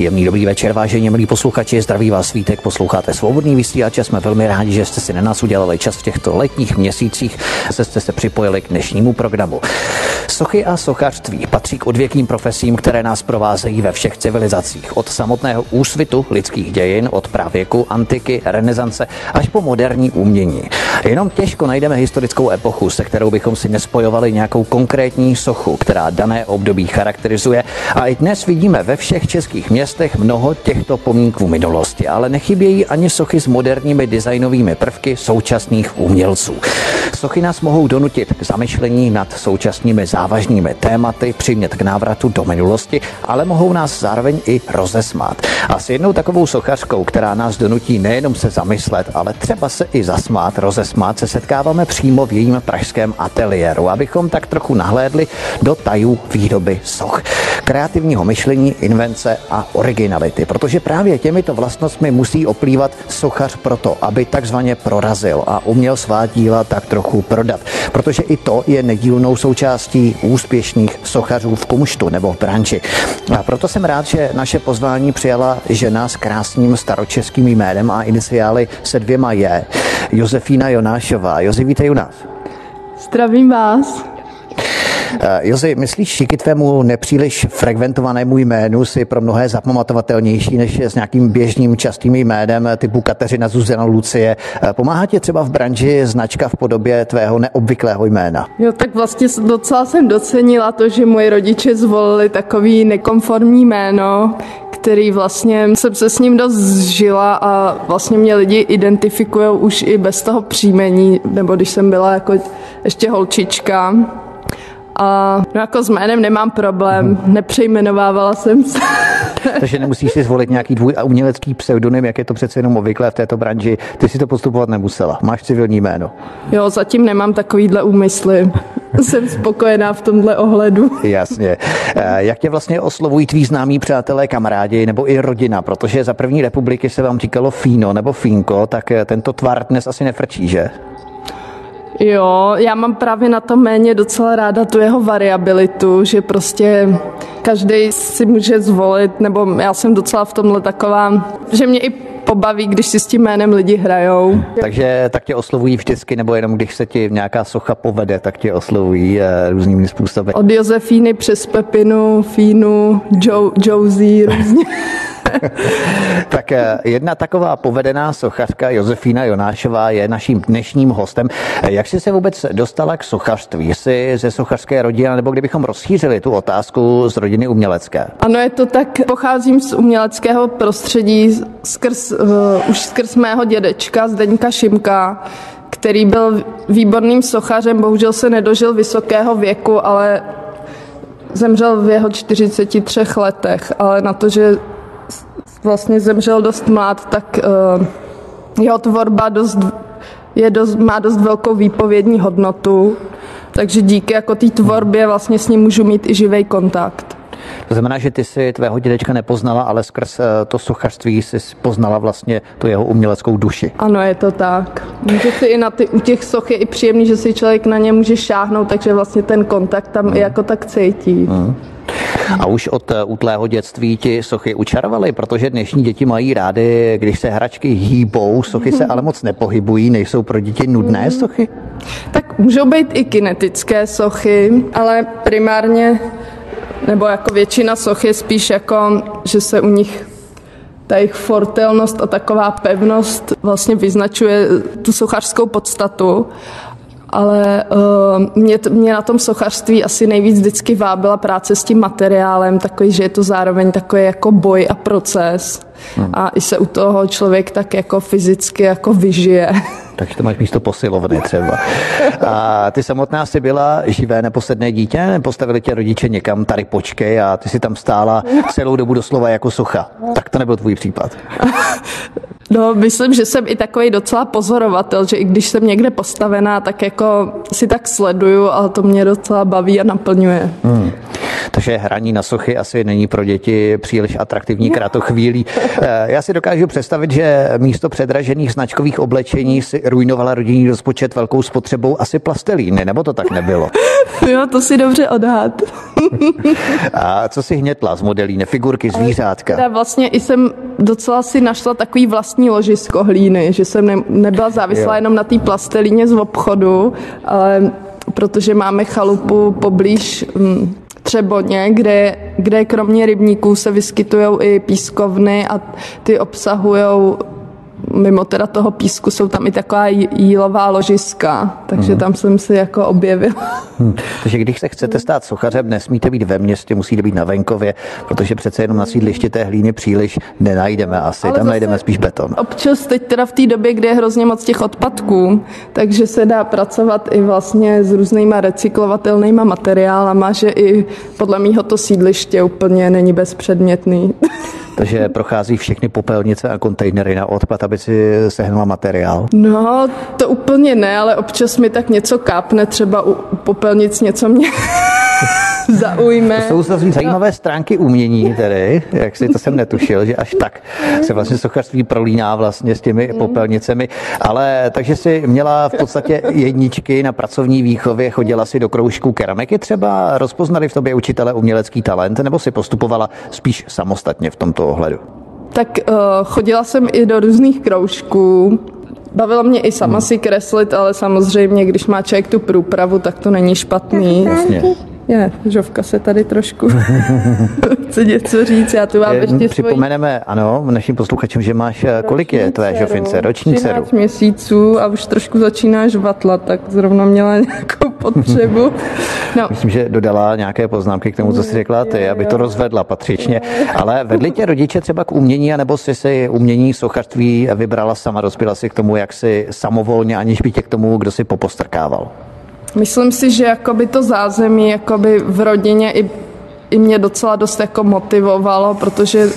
Příjemný dobrý večer, vážení milí posluchači, zdraví vás svítek, posloucháte svobodný vysílač a jsme velmi rádi, že jste si na nás udělali čas v těchto letních měsících, se jste se připojili k dnešnímu programu. Sochy a sochařství patří k odvěkým profesím, které nás provázejí ve všech civilizacích. Od samotného úsvitu lidských dějin, od pravěku, antiky, renesance až po moderní umění. Jenom těžko najdeme historickou epochu, se kterou bychom si nespojovali nějakou konkrétní sochu, která dané období charakterizuje. A i dnes vidíme ve všech českých městech mnoho těchto pomínků minulosti, ale nechybějí ani sochy s moderními designovými prvky současných umělců. Sochy nás mohou donutit k zamyšlení nad současnými závažnými tématy, přimět k návratu do minulosti, ale mohou nás zároveň i rozesmát. A s jednou takovou sochařkou, která nás donutí nejenom se zamyslet, ale třeba se i zasmát, rozesmát, se setkáváme přímo v jejím pražském ateliéru, abychom tak trochu nahlédli do tajů výroby soch, kreativního myšlení, invence a originality, protože právě těmito vlastnostmi musí oplývat sochař proto, aby takzvaně prorazil a uměl svá díla tak trochu prodat, protože i to je nedílnou součástí úspěšných sochařů v kumštu nebo v branži. A proto jsem rád, že naše pozvání přijala žena s krásným staročeským jménem a iniciály se dvěma je. Josefína Jonášová. Jozi, vítej u nás. Zdravím vás. Eh, Jozi, myslíš, díky tvému nepříliš frekventovanému jménu si pro mnohé zapamatovatelnější než s nějakým běžným častým jménem typu Kateřina Zuzana Lucie. Eh, pomáhá ti třeba v branži značka v podobě tvého neobvyklého jména? Jo, tak vlastně docela jsem docenila to, že moji rodiče zvolili takový nekonformní jméno, který vlastně jsem se s ním dost zžila a vlastně mě lidi identifikují už i bez toho příjmení, nebo když jsem byla jako ještě holčička. A no jako s jménem nemám problém, mm-hmm. nepřejmenovávala jsem se. Takže nemusíš si zvolit nějaký tvůj umělecký pseudonym, jak je to přece jenom obvyklé v této branži. Ty si to postupovat nemusela. Máš civilní jméno. Jo, zatím nemám takovýhle úmysly. Jsem spokojená v tomhle ohledu. Jasně. Eh, jak tě vlastně oslovují tví známí přátelé, kamarádi nebo i rodina? Protože za první republiky se vám říkalo Fíno nebo Fínko, tak eh, tento tvar dnes asi nefrčí, že? Jo, já mám právě na tom méně docela ráda tu jeho variabilitu, že prostě každý si může zvolit, nebo já jsem docela v tomhle taková, že mě i pobaví, když si s tím jménem lidi hrajou. Takže tak tě oslovují vždycky, nebo jenom když se ti nějaká socha povede, tak tě oslovují eh, různými způsoby? Od Josefíny přes Pepinu, Fínu, jo, Josie, různě. tak eh, jedna taková povedená sochařka Josefína Jonášová je naším dnešním hostem. Jak jsi se vůbec dostala k sochařství? Jsi ze sochařské rodiny, nebo kdybychom rozšířili tu otázku z rodiny umělecké? Ano, je to tak. Pocházím z uměleckého prostředí skrz, uh, už skrz mého dědečka Zdeňka Šimka, který byl výborným sochařem, bohužel se nedožil vysokého věku, ale zemřel v jeho 43 letech, ale na to, že vlastně zemřel dost mlád, tak uh, jeho tvorba dost, je dost, má dost velkou výpovědní hodnotu, takže díky jako té tvorbě vlastně s ním můžu mít i živý kontakt. To znamená, že ty si tvého dědečka nepoznala, ale skrz eh, to sochařství si poznala vlastně tu jeho uměleckou duši. Ano, je to tak. Může si i na ty, u těch soch je i příjemný, že si člověk na ně může šáhnout, takže vlastně ten kontakt tam hmm. i jako tak cítí. Hmm. A už od eh, útlého dětství ti sochy učarovaly, protože dnešní děti mají rády, když se hračky hýbou, sochy se ale moc nepohybují, nejsou pro děti nudné mhm. sochy? Tak můžou být i kinetické sochy, ale primárně nebo jako většina soch je spíš jako, že se u nich ta jejich fortelnost a taková pevnost vlastně vyznačuje tu sochařskou podstatu ale uh, mě, mě na tom sochařství asi nejvíc vždycky vábila práce s tím materiálem, takový, že je to zároveň takový jako boj a proces. Hmm. A i se u toho člověk tak jako fyzicky jako vyžije. Takže to máš místo posilovny třeba. A ty samotná si byla živé neposedné dítě, postavili tě rodiče někam, tady počkej a ty si tam stála celou dobu doslova jako socha. Tak to nebyl tvůj případ. No, myslím, že jsem i takový docela pozorovatel, že i když jsem někde postavená, tak jako si tak sleduju, ale to mě docela baví a naplňuje. Hmm. Takže hraní na sochy asi není pro děti příliš atraktivní kratochvílí. Eh, já si dokážu představit, že místo předražených značkových oblečení si ruinovala rodinný rozpočet velkou spotřebou asi plastelíny, nebo to tak nebylo? Jo, to si dobře odhad. A co si hnětla z modelíny? Figurky, zvířátka? Teda vlastně i jsem docela si našla takový vlastní ložisko hlíny, že jsem ne, nebyla závislá jo. jenom na té plastelíně z obchodu, ale protože máme chalupu poblíž Třeboně, kde, kde kromě rybníků se vyskytují i pískovny a ty obsahují mimo teda toho písku jsou tam i taková jílová ložiska, takže mm. tam jsem si jako objevil. Hmm. Takže když se chcete stát sochařem, nesmíte být ve městě, musíte být na venkově, protože přece jenom na sídliště té hlíny příliš nenajdeme asi, Ale tam najdeme spíš beton. Občas teď teda v té době, kdy je hrozně moc těch odpadků, takže se dá pracovat i vlastně s různýma recyklovatelnýma materiálama, že i podle mýho to sídliště úplně není bezpředmětný. Takže prochází všechny popelnice a kontejnery na odpad, aby si sehnala materiál? No, to úplně ne, ale občas mi tak něco kápne, třeba u popelnic něco mě zaujme. To jsou zase zajímavé stránky umění tedy, jak si to jsem netušil, že až tak se vlastně sochařství prolíná vlastně s těmi popelnicemi, ale takže si měla v podstatě jedničky na pracovní výchově, chodila si do kroužků keramiky třeba, rozpoznali v tobě učitele umělecký talent, nebo si postupovala spíš samostatně v tomto ohledu? Tak uh, chodila jsem i do různých kroužků, Bavilo mě i sama si kreslit, ale samozřejmě, když má člověk tu průpravu, tak to není špatný. Jasně. Je, Žovka se tady trošku chce něco říct, já tu mám ještě Připomeneme, svoji... ano, našim posluchačům, že máš, eh, kolik je tvé Žofince, roční dceru? měsíců a už trošku začínáš vatlat, tak zrovna měla nějakou potřebu. No. Myslím, že dodala nějaké poznámky k tomu, co jsi řekla ty, aby to rozvedla patřičně. Ale vedli tě rodiče třeba k umění, anebo jsi si umění sochařství vybrala sama, dospěla si k tomu, jak si samovolně, aniž by tě k tomu, kdo si popostrkával? Myslím si, že jakoby to zázemí jakoby v rodině i, i mě docela dost jako motivovalo, protože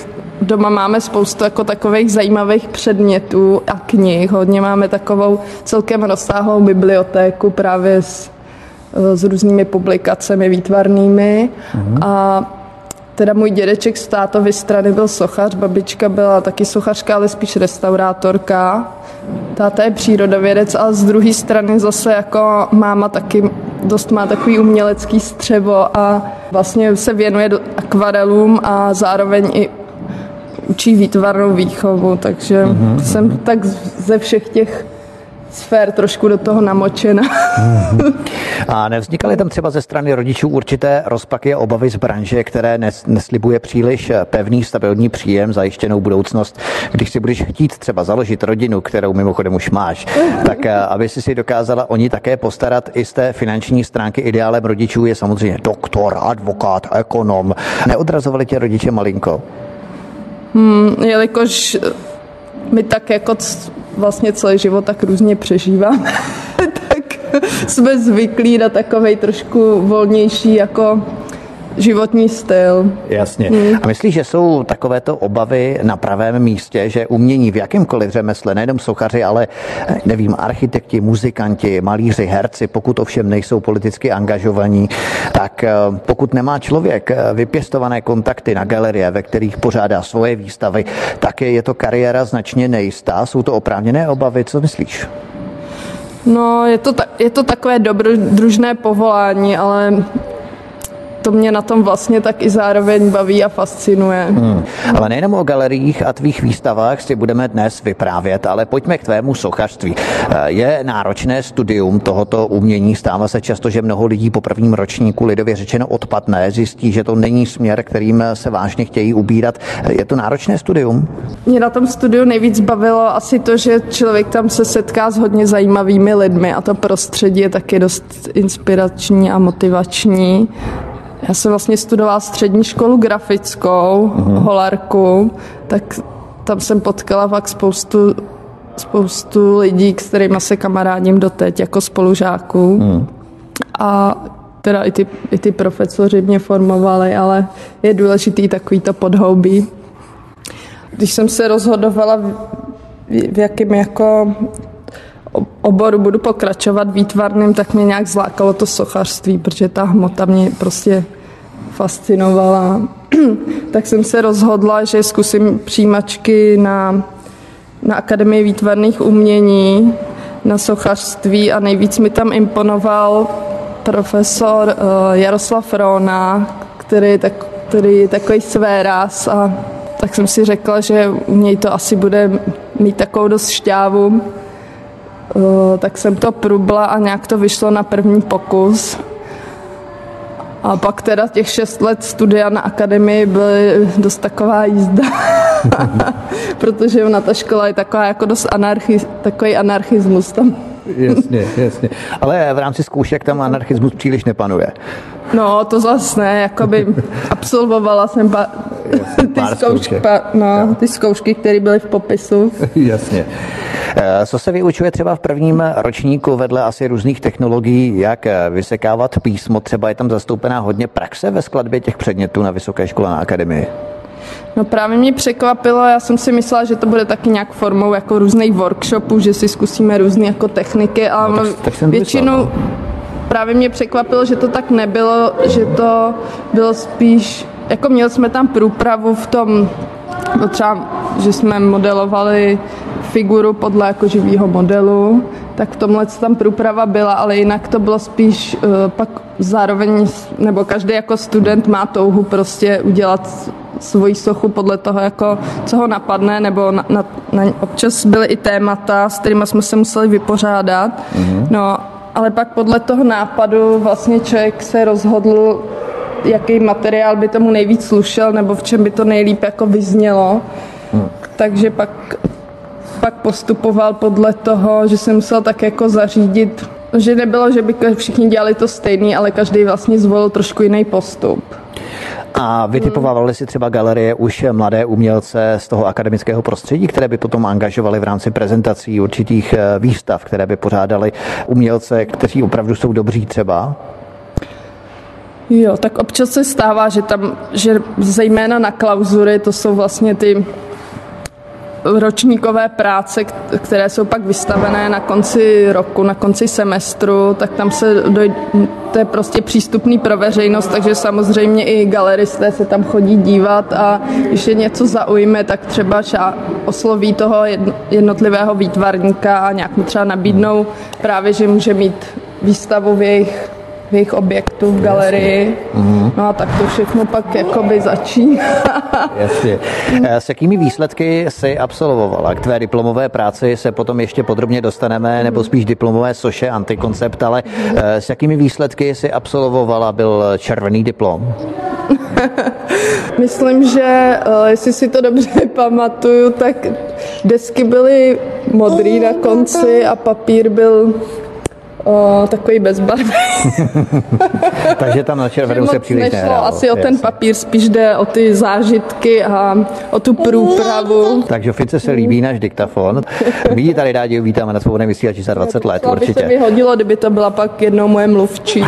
doma máme spoustu jako takových zajímavých předmětů a knih. Hodně máme takovou celkem rozsáhlou bibliotéku právě s, s různými publikacemi výtvarnými. Mm-hmm. A teda můj dědeček z tátovy strany byl sochař, babička byla taky sochařka, ale spíš restaurátorka. Táta je přírodovědec, ale z druhé strany zase jako máma taky dost má takový umělecký střevo a vlastně se věnuje akvarelům a zároveň i učí výtvarnou výchovu, takže mm-hmm. jsem tak ze všech těch sfér trošku do toho namočena. A nevznikaly tam třeba ze strany rodičů určité rozpaky a obavy z branže, které nes, neslibuje příliš pevný, stabilní příjem, zajištěnou budoucnost. Když si budeš chtít třeba založit rodinu, kterou mimochodem už máš, tak eh, aby si si dokázala oni také postarat i z té finanční stránky ideálem rodičů je samozřejmě doktor, advokát, ekonom. Neodrazovali tě rodiče malinko? Hmm, jelikož my tak jako vlastně celý život tak různě přežíváme, tak jsme zvyklí na takovej trošku volnější jako životní styl. Jasně. Hmm. A myslíš, že jsou takovéto obavy na pravém místě, že umění v jakémkoliv řemesle, nejenom sochaři, ale nevím, architekti, muzikanti, malíři, herci, pokud ovšem nejsou politicky angažovaní, tak eh, pokud nemá člověk eh, vypěstované kontakty na galerie, ve kterých pořádá svoje výstavy, tak je to kariéra značně nejistá. Jsou to oprávněné obavy, co myslíš? No, je to, ta, je to takové dobrodružné povolání, ale to mě na tom vlastně tak i zároveň baví a fascinuje. Hmm. Ale nejenom o galeriích a tvých výstavách si budeme dnes vyprávět, ale pojďme k tvému sochařství. Eh, je náročné studium tohoto umění, stává se často, že mnoho lidí po prvním ročníku lidově řečeno odpadne, zjistí, že to není směr, kterým se vážně chtějí ubírat. Eh, je to náročné studium? Mě na tom studiu nejvíc bavilo asi to, že člověk tam se setká s hodně zajímavými lidmi a to prostředí je taky dost inspirační a motivační. Já jsem vlastně studovala střední školu grafickou, uh-huh. holarku, tak tam jsem potkala fakt spoustu, spoustu lidí, s kterými se kamarádím doteď jako spolužáků. Uh-huh. A teda i ty, i ty profesoři mě formovali, ale je důležitý takový to podhoubí. Když jsem se rozhodovala, v, v jakém jako oboru budu pokračovat výtvarným, tak mě nějak zlákalo to sochařství, protože ta hmota mě prostě fascinovala. tak jsem se rozhodla, že zkusím přijímačky na, na Akademii výtvarných umění, na sochařství a nejvíc mi tam imponoval profesor uh, Jaroslav Rona, který, tak, který je takový své ráz a tak jsem si řekla, že u něj to asi bude mít takovou dost šťávu. Uh, tak jsem to prubla a nějak to vyšlo na první pokus. A pak teda těch šest let studia na akademii byly dost taková jízda, protože ona ta škola je taková jako dost anarchi, takový anarchismus tam. Jasně, jasně. Ale v rámci zkoušek tam anarchismus příliš nepanuje. No, to zase ne, jakoby absolvovala jsem pa, Jasně, ty, zkoušky, pa, no, ty zkoušky, které byly v popisu. Jasně. Eh, co se vyučuje třeba v prvním ročníku vedle asi různých technologií, jak eh, vysekávat písmo, třeba je tam zastoupená hodně praxe ve skladbě těch předmětů na Vysoké škole na akademii? No právě mě překvapilo, já jsem si myslela, že to bude taky nějak formou jako různých workshopů, že si zkusíme různé jako techniky, ale no, tak, tak většinou myslel, no. právě mě překvapilo, že to tak nebylo, že to bylo spíš, jako měli jsme tam průpravu v tom, no třeba, že jsme modelovali figuru podle jako živého modelu, tak v tomhle tam průprava byla, ale jinak to bylo spíš uh, pak zároveň, nebo každý jako student má touhu prostě udělat svoji sochu podle toho, jako, co ho napadne, nebo na, na, na, občas byly i témata, s kterými jsme se museli vypořádat. Mm-hmm. No, ale pak podle toho nápadu vlastně člověk se rozhodl, jaký materiál by tomu nejvíc slušel, nebo v čem by to nejlíp jako vyznělo. Mm. Takže pak pak postupoval podle toho, že jsem musel tak jako zařídit, že nebylo, že by všichni dělali to stejný, ale každý vlastně zvolil trošku jiný postup. A vytipovávali si třeba galerie už mladé umělce z toho akademického prostředí, které by potom angažovali v rámci prezentací určitých eh, výstav, které by pořádali umělce, kteří opravdu jsou dobří třeba? Jo, tak občas se stává, že tam, že zejména na klauzury, to jsou vlastně ty ročníkové práce, které jsou pak vystavené na konci roku, na konci semestru, tak tam se dojde, to je prostě přístupný pro veřejnost, takže samozřejmě i galeristé se tam chodí dívat a když je něco zaujme, tak třeba osloví toho jednotlivého výtvarníka a nějak mu třeba nabídnou právě, že může mít výstavu v jejich jejich objektů v galerii. Mm-hmm. No a tak to všechno pak jakoby začíná. Jasně. Eh, s jakými výsledky jsi absolvovala? K tvé diplomové práci se potom ještě podrobně dostaneme, nebo spíš diplomové soše, antikoncept, ale eh, s jakými výsledky jsi absolvovala? Byl červený diplom? Myslím, že eh, jestli si to dobře pamatuju, tak desky byly modrý na konci a papír byl O, takový bezbarvý. Takže tam na červenou se příliš nešlo nehrálo. asi o ten papír, spíš jde o ty zážitky a o tu průpravu. Takže Fice se líbí náš diktafon. My tady rádi uvítáme na svobodném vysílači za 20 let, určitě. by se mi hodilo, kdyby to byla pak jednou moje mluvčí.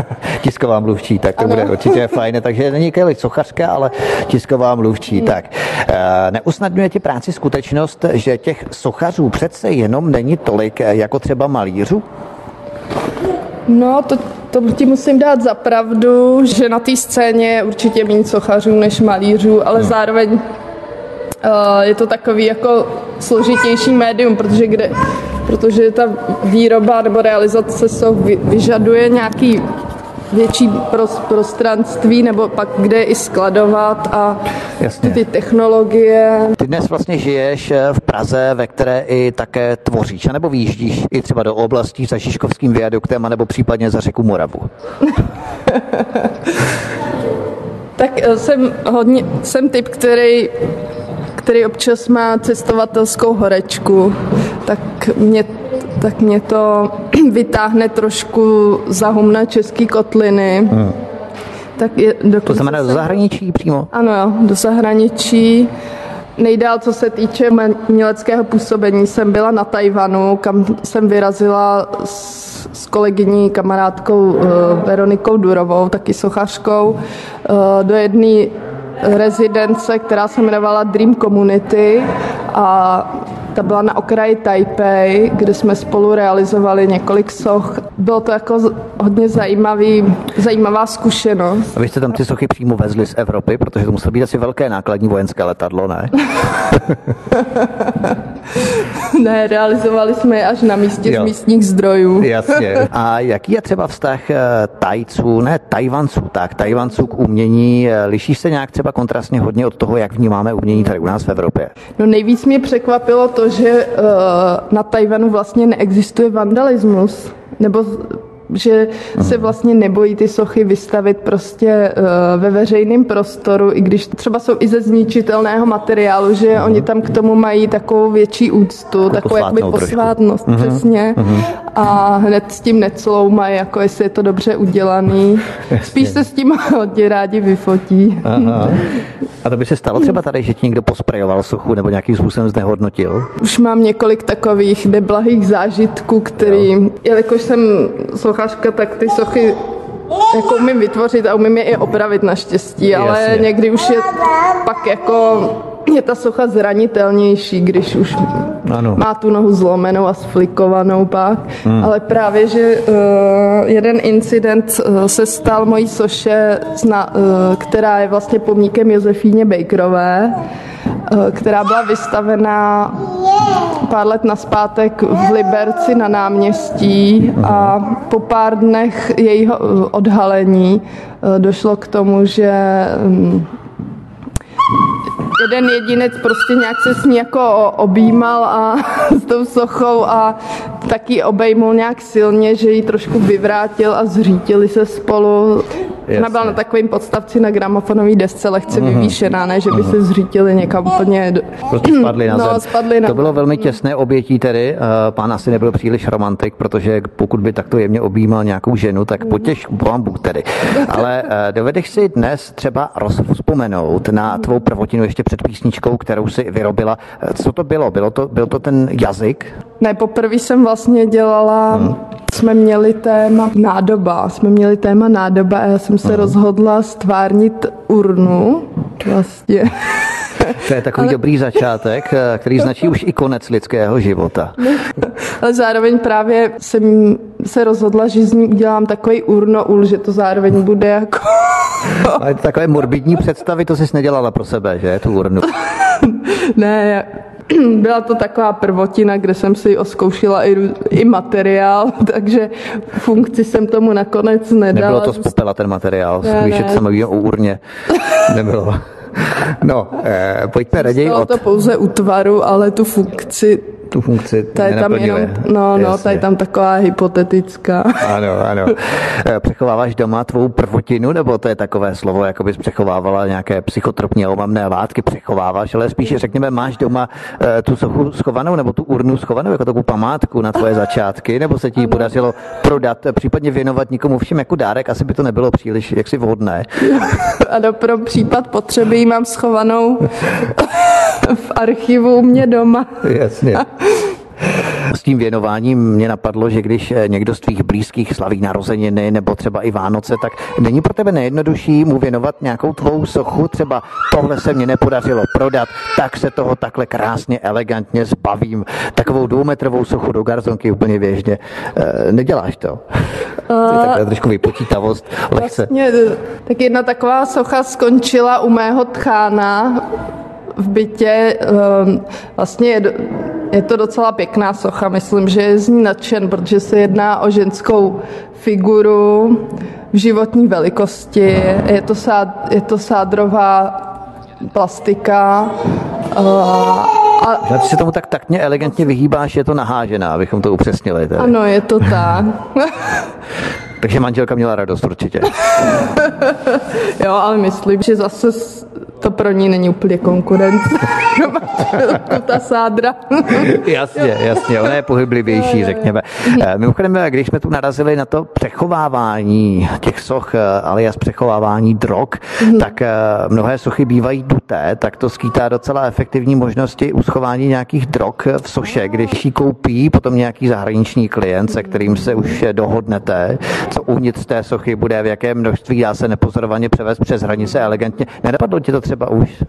tisková mluvčí, tak to ano. bude určitě fajn. Takže není Kelly sochařka, ale tisková mluvčí. Hmm. Tak, eh, neusnadňuje ti práci skutečnost, že těch sochařů přece jenom není tolik eh, jako třeba malířů? No, to, to ti musím dát za pravdu, že na té scéně je určitě méně sochařů než malířů, ale no. zároveň uh, je to takový jako složitější médium, protože kde, protože ta výroba nebo realizace se vyžaduje nějaký větší prostranství, nebo pak kde i skladovat a Jasně. ty technologie. Ty dnes vlastně žiješ eh, v Praze, ve které i také tvoříš, anebo výjíždíš i třeba do oblastí za Žižkovským viaduktem, nebo případně za řeku Moravu. tak eh, jsem hodně, jsem typ, který který občas má cestovatelskou horečku, tak mě tak mě to vytáhne trošku za humna český kotliny. Hmm. Tak je, to znamená do zahraničí přímo? Ano, jo, do zahraničí. Nejdál, co se týče uměleckého působení, jsem byla na Tajvanu, kam jsem vyrazila s, s kolegyní, kamarádkou uh, Veronikou Durovou, taky sochařkou, uh, do jedné rezidence, která se jmenovala Dream Community a Ta byla na okraji Taipei, kde jsme spolu realizovali několik soch. Bylo to jako hodně zajímavý, zajímavá zkušenost. A vy jste tam ty sochy přímo vezli z Evropy, protože to muselo být asi velké nákladní vojenské letadlo, ne? ne, realizovali jsme je až na místě jo. z místních zdrojů. Jasně. A jaký je třeba vztah eh, Tajců, ne Tajvanců, tak Tajvanců k umění? Eh, liší se nějak třeba kontrastně hodně od toho, jak vnímáme umění tady u nás v Evropě? No nejvíc mě překvapilo to, že uh, na Tajvanu vlastně neexistuje vandalismus. Nebo že se vlastně nebojí ty sochy vystavit prostě uh, ve veřejném prostoru, i když třeba jsou i ze zničitelného materiálu, že uh-huh. oni tam k tomu mají takovou větší úctu, jako takovou jakoby posvátnost, uh-huh. přesně. Uh-huh. A hned s tím necloumají, jako jestli je to dobře udělaný. Spíš se s tím hodně rádi vyfotí. Aha. A to by se stalo třeba tady, že ti někdo posprejoval sochu nebo nějakým způsobem znehodnotil? Už mám několik takových neblahých zážitků, který, jo. jelikož jsem sochařka, tak ty sochy jako umím vytvořit a umím je i opravit naštěstí, ale Jasně. někdy už je pak jako je ta socha zranitelnější, když už ano. má tu nohu zlomenou a sflikovanou pak. Hmm. Ale právě, že uh, jeden incident uh, se stal mojí soše, zna, uh, která je vlastně pomníkem Josefíně Bakerové, uh, která byla vystavená pár let naspátek v Liberci na náměstí a po pár dnech jejího odhalení došlo k tomu, že um, jeden jedinec prostě nějak se s ní jako objímal a s tou sochou a taky obejmul nějak silně, že ji trošku vyvrátil a zřítili se spolu. Jasně. Ona byla na takovým podstavci na gramofonové desce lehce uh-huh. vyvýšená, ne, že by uh-huh. se zřítili někam úplně... Prostě spadli na no, zem. Spadli na... To bylo velmi těsné obětí tedy. Eh, pán asi nebyl příliš romantik, protože pokud by takto jemně objímal nějakou ženu, tak potěž vám Bůh tedy. Ale eh, dovedeš si dnes třeba rozpomenout na tvou prvotinu ještě před písničkou, kterou si vyrobila. Eh, co to bylo? Bylo to, byl to ten jazyk? Ne, poprvé jsem vlastně dělala, hmm. jsme měli téma nádoba, jsme měli téma nádoba a já jsem se hmm. rozhodla stvárnit urnu vlastně. To je takový Ale... dobrý začátek, eh, který značí už i konec lidského života. Ale zároveň právě jsem se rozhodla, že z ní udělám takový urnoul, že to zároveň bude jako... Ale takové morbidní představy, to jsi nedělala pro sebe, že, tu urnu? ne, byla to taková prvotina, kde jsem si oskoušela i, i materiál, takže funkci jsem tomu nakonec nedala. Nebylo to z popela ten materiál, ne, víš, to o urně. Nebylo. No, eh, pojďme raději od... to pouze útvaru, ale tu funkci tu funkci ta je tam jenom, No, no, ta je tam taková hypotetická. Ano, ano. Eh, přechováváš doma tvou prvotinu, nebo to je takové slovo, jako bys přechovávala nějaké psychotropní omamné látky, přechováváš, ale spíše řekněme, máš doma uh, tu sochu schovanou, nebo tu urnu schovanou, jako takovou památku na tvoje začátky, nebo se ti ano. podařilo prodat, případně věnovat nikomu všem jako dárek, asi by to nebylo příliš jaksi vhodné. Ano, pro případ potřeby mám schovanou v archivu mě doma. Jasně. S tím věnováním mě napadlo, že když eh, někdo z tvých blízkých slaví narozeniny nebo třeba i Vánoce, tak není pro tebe nejjednodušší mu věnovat nějakou tvou sochu, třeba tohle se mě nepodařilo prodat, tak se toho takhle krásně, elegantně zbavím. Takovou dvoumetrovou sochu do garzonky úplně běžně. E, neděláš to? Uh, to je takhle trošku vypočítavost. Lehce. Vlastně, tak jedna taková socha skončila u mého tchána v bytě. Ehm, vlastně je, je to docela pěkná socha, myslím, že je z ní nadšen, protože se jedná o ženskou figuru v životní velikosti. Je to, sád, je to sádrová plastika. A, a ty se tomu tak taktně elegantně vyhýbáš, je to nahážená, abychom to upřesnili. Tady. Ano, je to tak. Takže manželka měla radost určitě. jo, ale myslím, že zase to pro ní není úplně konkurence. ta sádra. jasně, jasně, ona je pohyblivější, řekněme. Eh, mimochodem, když jsme tu narazili na to přechovávání těch soch, eh, alias přechovávání drog, mm. tak eh, mnohé sochy bývají duté, tak to skýtá docela efektivní možnosti uschování nějakých drog v soše, když ji koupí potom nějaký zahraniční klient, se kterým se už dohodnete, co uvnitř té sochy bude, v jaké množství dá se nepozorovaně převést přes hranice elegantně. Nenapadlo ti to třeba už?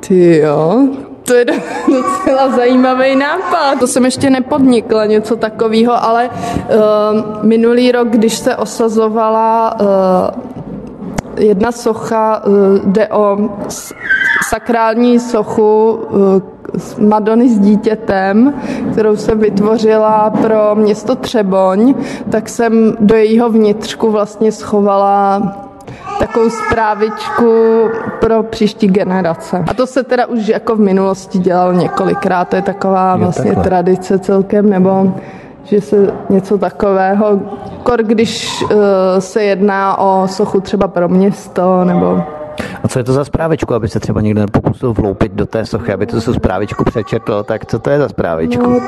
Ty jo, To je docela zajímavý nápad. To jsem ještě nepodnikla něco takového, ale uh, minulý rok, když se osazovala uh, jedna socha, uh, jde o sakrální sochu uh, Madony s dítětem, kterou jsem vytvořila pro město Třeboň, tak jsem do jejího vnitřku vlastně schovala takovou zprávičku pro příští generace. A to se teda už jako v minulosti dělalo několikrát, to je taková jo, vlastně takhle. tradice celkem, nebo že se něco takového, kor když uh, se jedná o sochu třeba pro město, nebo a co je to za zprávičku, aby se třeba někdo nepokusil vloupit do té sochy, aby to tu zprávičku přečetl, tak co to je za zprávičku? No,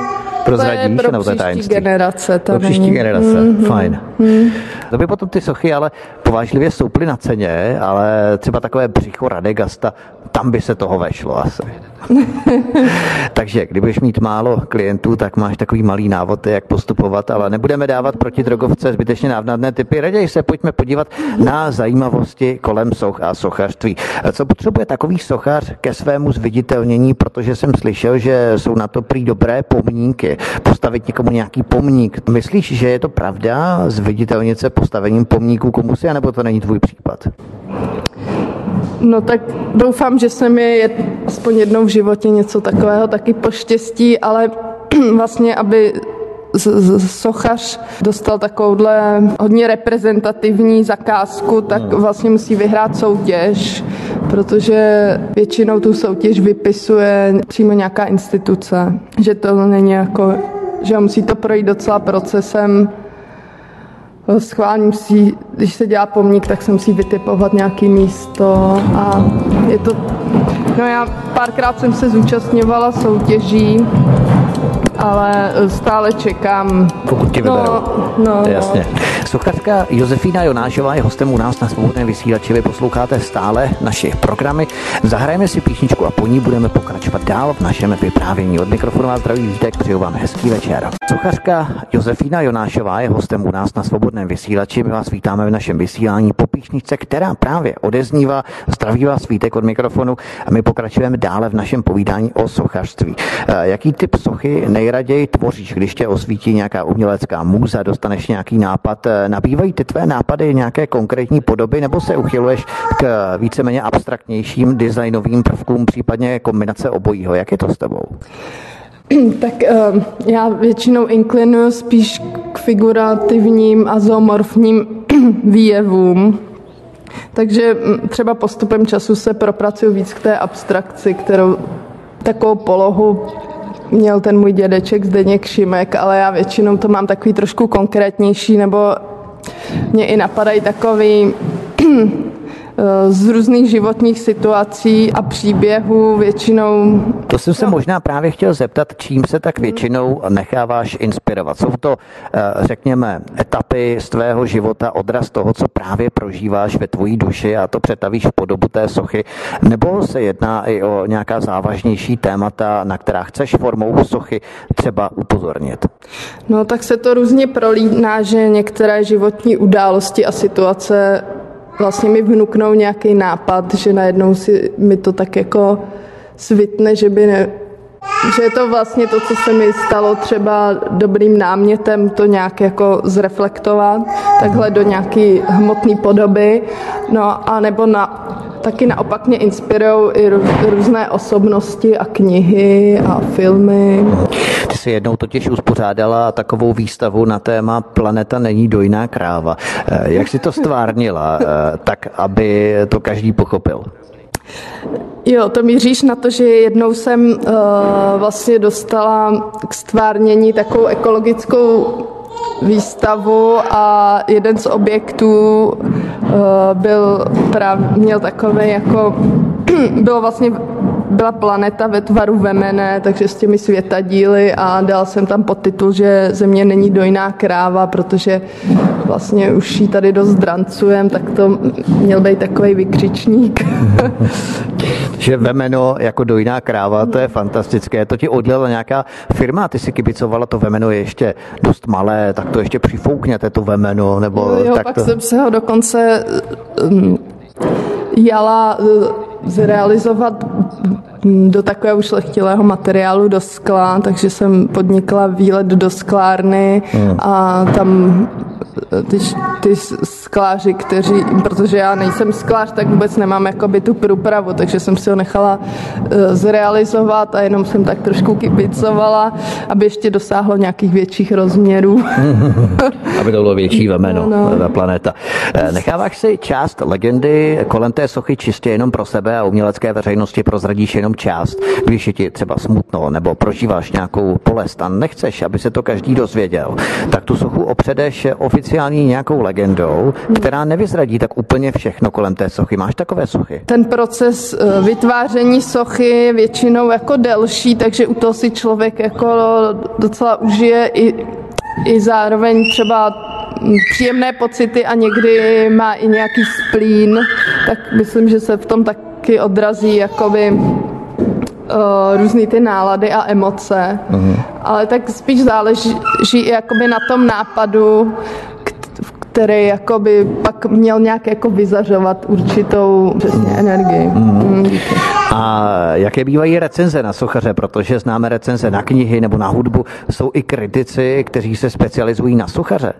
Prozradíš, to je pro příští tajemství? generace. To pro příští není. generace, mm-hmm. fajn. Mm. To by potom ty sochy ale povážlivě stouply na ceně, ale třeba takové břicho Radegasta, tam by se toho vešlo asi. Takže kdybych mít málo klientů, tak máš takový malý návod, jak postupovat, ale nebudeme dávat proti drogovce zbytečně návnadné typy. Raději se pojďme podívat na zajímavosti kolem soch a sochařství. Co potřebuje takový sochař ke svému zviditelnění, protože jsem slyšel, že jsou na to prý dobré pomníky. Postavit někomu nějaký pomník. Myslíš, že je to pravda? Zviditelnit se postavením pomníku komu si, anebo to není tvůj případ? No tak doufám, že se mi je aspoň jednou v životě něco takového taky poštěstí, ale vlastně, aby sochař dostal takovouhle hodně reprezentativní zakázku, tak hmm. vlastně musí vyhrát soutěž, protože většinou tu soutěž vypisuje přímo nějaká instituce, že to není jako, že musí to projít docela procesem schválně musí, když se dělá pomník, tak se musí vytipovat nějaký místo a je to, no já párkrát jsem se zúčastňovala soutěží, ale stále čekám. Pokud ti vyberou. No, no, Jasně. No. Sochařka Josefína Jonášová je hostem u nás na svobodném vysílači. Vy posloucháte stále naše programy. Zahrajeme si písničku a po ní budeme pokračovat dál v našem vyprávění. Od mikrofonu vás zdraví vítek, přeju vám hezký večer. Sochařka Josefína Jonášová je hostem u nás na svobodném vysílači. My vás vítáme v našem vysílání po písničce, která právě odeznívá. Zdraví vás vítek od mikrofonu a my pokračujeme dále v našem povídání o sochařství. Eh, jaký typ sochy nejraději tvoříš, když tě osvítí nějaká umělecká můza, dostaneš nějaký nápad, eh, nabývají ty tvé nápady nějaké konkrétní podoby, nebo se uchyluješ k víceméně abstraktnějším designovým prvkům, případně kombinace obojího? Jak je to s tebou? Tak uh, já většinou inklinuju spíš k figurativním a zoomorfním výjevům. Takže mm, třeba postupem času se propracuju víc k té abstrakci, kterou takovou polohu měl ten můj dědeček Zdeněk Šimek, ale já většinou to mám takový trošku konkrétnější, nebo mě i napadají takový z různých životních situací a příběhů většinou. To jsem se no. možná právě chtěl zeptat, čím se tak většinou necháváš inspirovat. Jsou to, eh, řekněme, etapy z tvého života, odraz toho, co právě prožíváš ve tvojí duši a to přetavíš v podobu té sochy, nebo se jedná i o nějaká závažnější témata, na která chceš formou sochy třeba upozornit? No tak se to různě prolíná, že některé životní události a situace vlastně mi vnuknou nějaký nápad, že najednou si mi to tak jako svitne, že by ne, že je to vlastně to, co se mi stalo třeba dobrým námětem to nějak jako zreflektovat, takhle do nějaký hmotné podoby, no a nebo na, taky naopak mě inspirují i různé osobnosti a knihy a filmy. Ty jsi jednou totiž uspořádala takovou výstavu na téma Planeta není dojná kráva. Eh, jak si to stvárnila, eh, tak aby to každý pochopil? Jo, to míříš na to, že jednou jsem uh, vlastně dostala k stvárnění takovou ekologickou výstavu a jeden z objektů uh, byl právě, měl takový jako, bylo vlastně byla planeta ve tvaru vemene, takže s těmi světadíly a dal jsem tam podtitul, že Země není dojná kráva, protože vlastně už ji tady dost drancujem, tak to měl být takový vykřičník. že vemeno jako dojná kráva, to je fantastické. To ti oddělala nějaká firma, ty si kibicovala, to vemeno je ještě dost malé, tak to ještě přifoukněte to vemeno, nebo jo, jo, tak pak to... jsem se ho dokonce um, jala zrealizovat do takového ušlechtilého materiálu do skla, takže jsem podnikla výlet do sklárny hmm. a tam ty, ty skláři, kteří, protože já nejsem sklář, tak vůbec nemám jakoby tu průpravu, takže jsem si ho nechala uh, zrealizovat a jenom jsem tak trošku kypicovala, aby ještě dosáhlo nějakých větších rozměrů. aby to bylo větší vemeno no, no. planeta. Eh, necháváš si část legendy kolem té sochy čistě jenom pro sebe a umělecké veřejnosti prozradíš jenom část, když je ti třeba smutno nebo prožíváš nějakou bolest a nechceš, aby se to každý dozvěděl, tak tu sochu opředeš oficiální nějakou legendou, která nevyzradí tak úplně všechno kolem té sochy. Máš takové sochy? Ten proces eh, vytváření sochy je většinou jako delší, takže u toho si člověk jako docela užije i, i zároveň třeba příjemné pocity a někdy má i nějaký splín, tak myslím, že se v tom taky odrazí jakoby uh, různý ty nálady a emoce, uh-huh. ale tak spíš záleží jakoby na tom nápadu, který jakoby pak měl nějak jako vyzařovat určitou přesně energii. Mm. Mm. A jaké bývají recenze na sochaře, protože známe recenze na knihy nebo na hudbu, jsou i kritici, kteří se specializují na sochaře?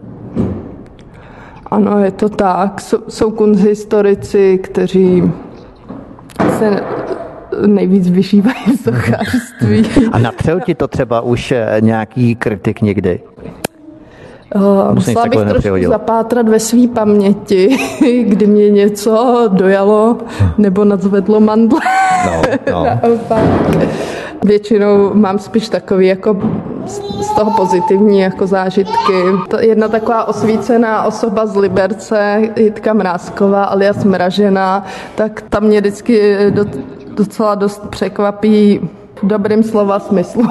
Ano, je to tak. Jsou, jsou kunsthistorici, kteří se nejvíc vyžívají v sochařství. A natřel ti to třeba už eh, nějaký kritik někdy? Uh, musela bych trošku nepřihodil. zapátrat ve své paměti, kdy mě něco dojalo nebo nadzvedlo mandle. No, no. Většinou mám spíš takový jako z toho pozitivní jako zážitky. Jedna taková osvícená osoba z Liberce, Jitka Mrázková alias Mražena, tak tam mě vždycky docela dost překvapí v dobrým slova smyslu.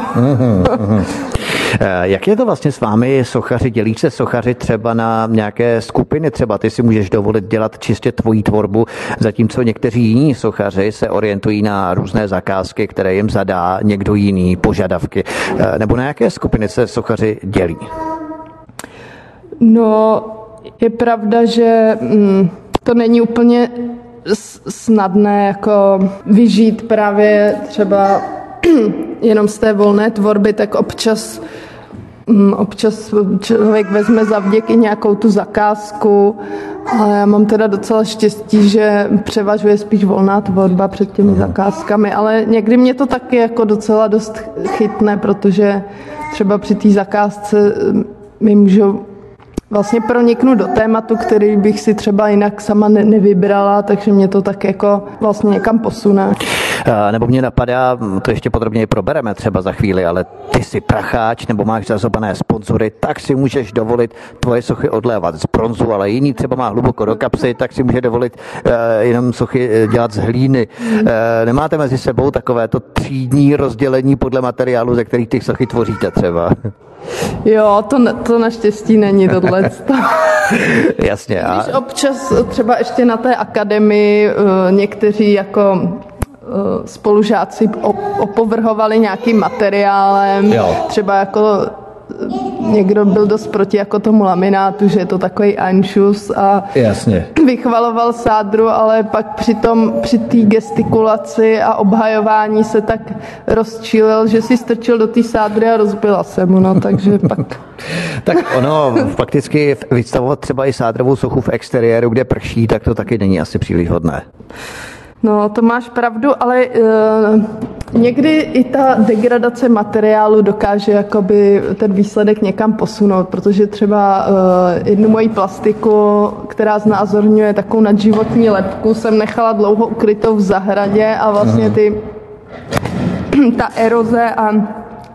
Eh, jak je to vlastně s vámi sochaři? Dělí se sochaři třeba na nějaké skupiny? Třeba ty si můžeš dovolit dělat čistě tvoji tvorbu, zatímco někteří jiní sochaři se orientují na různé zakázky, které jim zadá někdo jiný, požadavky. Eh, nebo na jaké skupiny se sochaři dělí? No, je pravda, že mm, to není úplně snadné jako vyžít právě třeba jenom z té volné tvorby, tak občas mm, občas člověk vezme za vděky nějakou tu zakázku, ale já mám teda docela štěstí, že převažuje spíš volná tvorba před těmi zakázkami, ale někdy mě to taky jako docela dost chytne, protože třeba při té zakázce mm, mi můžou vlastně proniknu do tématu, který bych si třeba jinak sama ne- nevybrala, takže mě to tak jako vlastně někam posune. Nebo mě napadá, to ještě podrobněji probereme třeba za chvíli, ale ty si pracháč nebo máš zazobané sponzory, tak si můžeš dovolit tvoje sochy odlévat z bronzu, ale jiný třeba má hluboko do kapsy, tak si může dovolit uh, jenom sochy eh, dělat z hlíny. Nemáte mezi sebou takovéto třídní rozdělení podle materiálu, ze kterých ty sochy tvoříte třeba? Jo, to, to naštěstí není tohle. Jasně. A... Když občas třeba ještě na té akademii někteří jako spolužáci opovrhovali nějakým materiálem, jo. třeba jako někdo byl dost proti jako tomu laminátu, že je to takový anšus a Jasně. vychvaloval sádru, ale pak při tom, při té gestikulaci a obhajování se tak rozčílil, že si strčil do té sádry a rozbila se mu, no, takže pak... tak ono fakticky vystavovat třeba i sádrovou sochu v exteriéru, kde prší, tak to taky není asi příliš hodné. No, to máš pravdu, ale uh, někdy i ta degradace materiálu dokáže jakoby ten výsledek někam posunout, protože třeba uh, jednu moji plastiku, která znázorňuje takovou nadživotní lepku, jsem nechala dlouho ukrytou v zahradě a vlastně ty, ta eroze a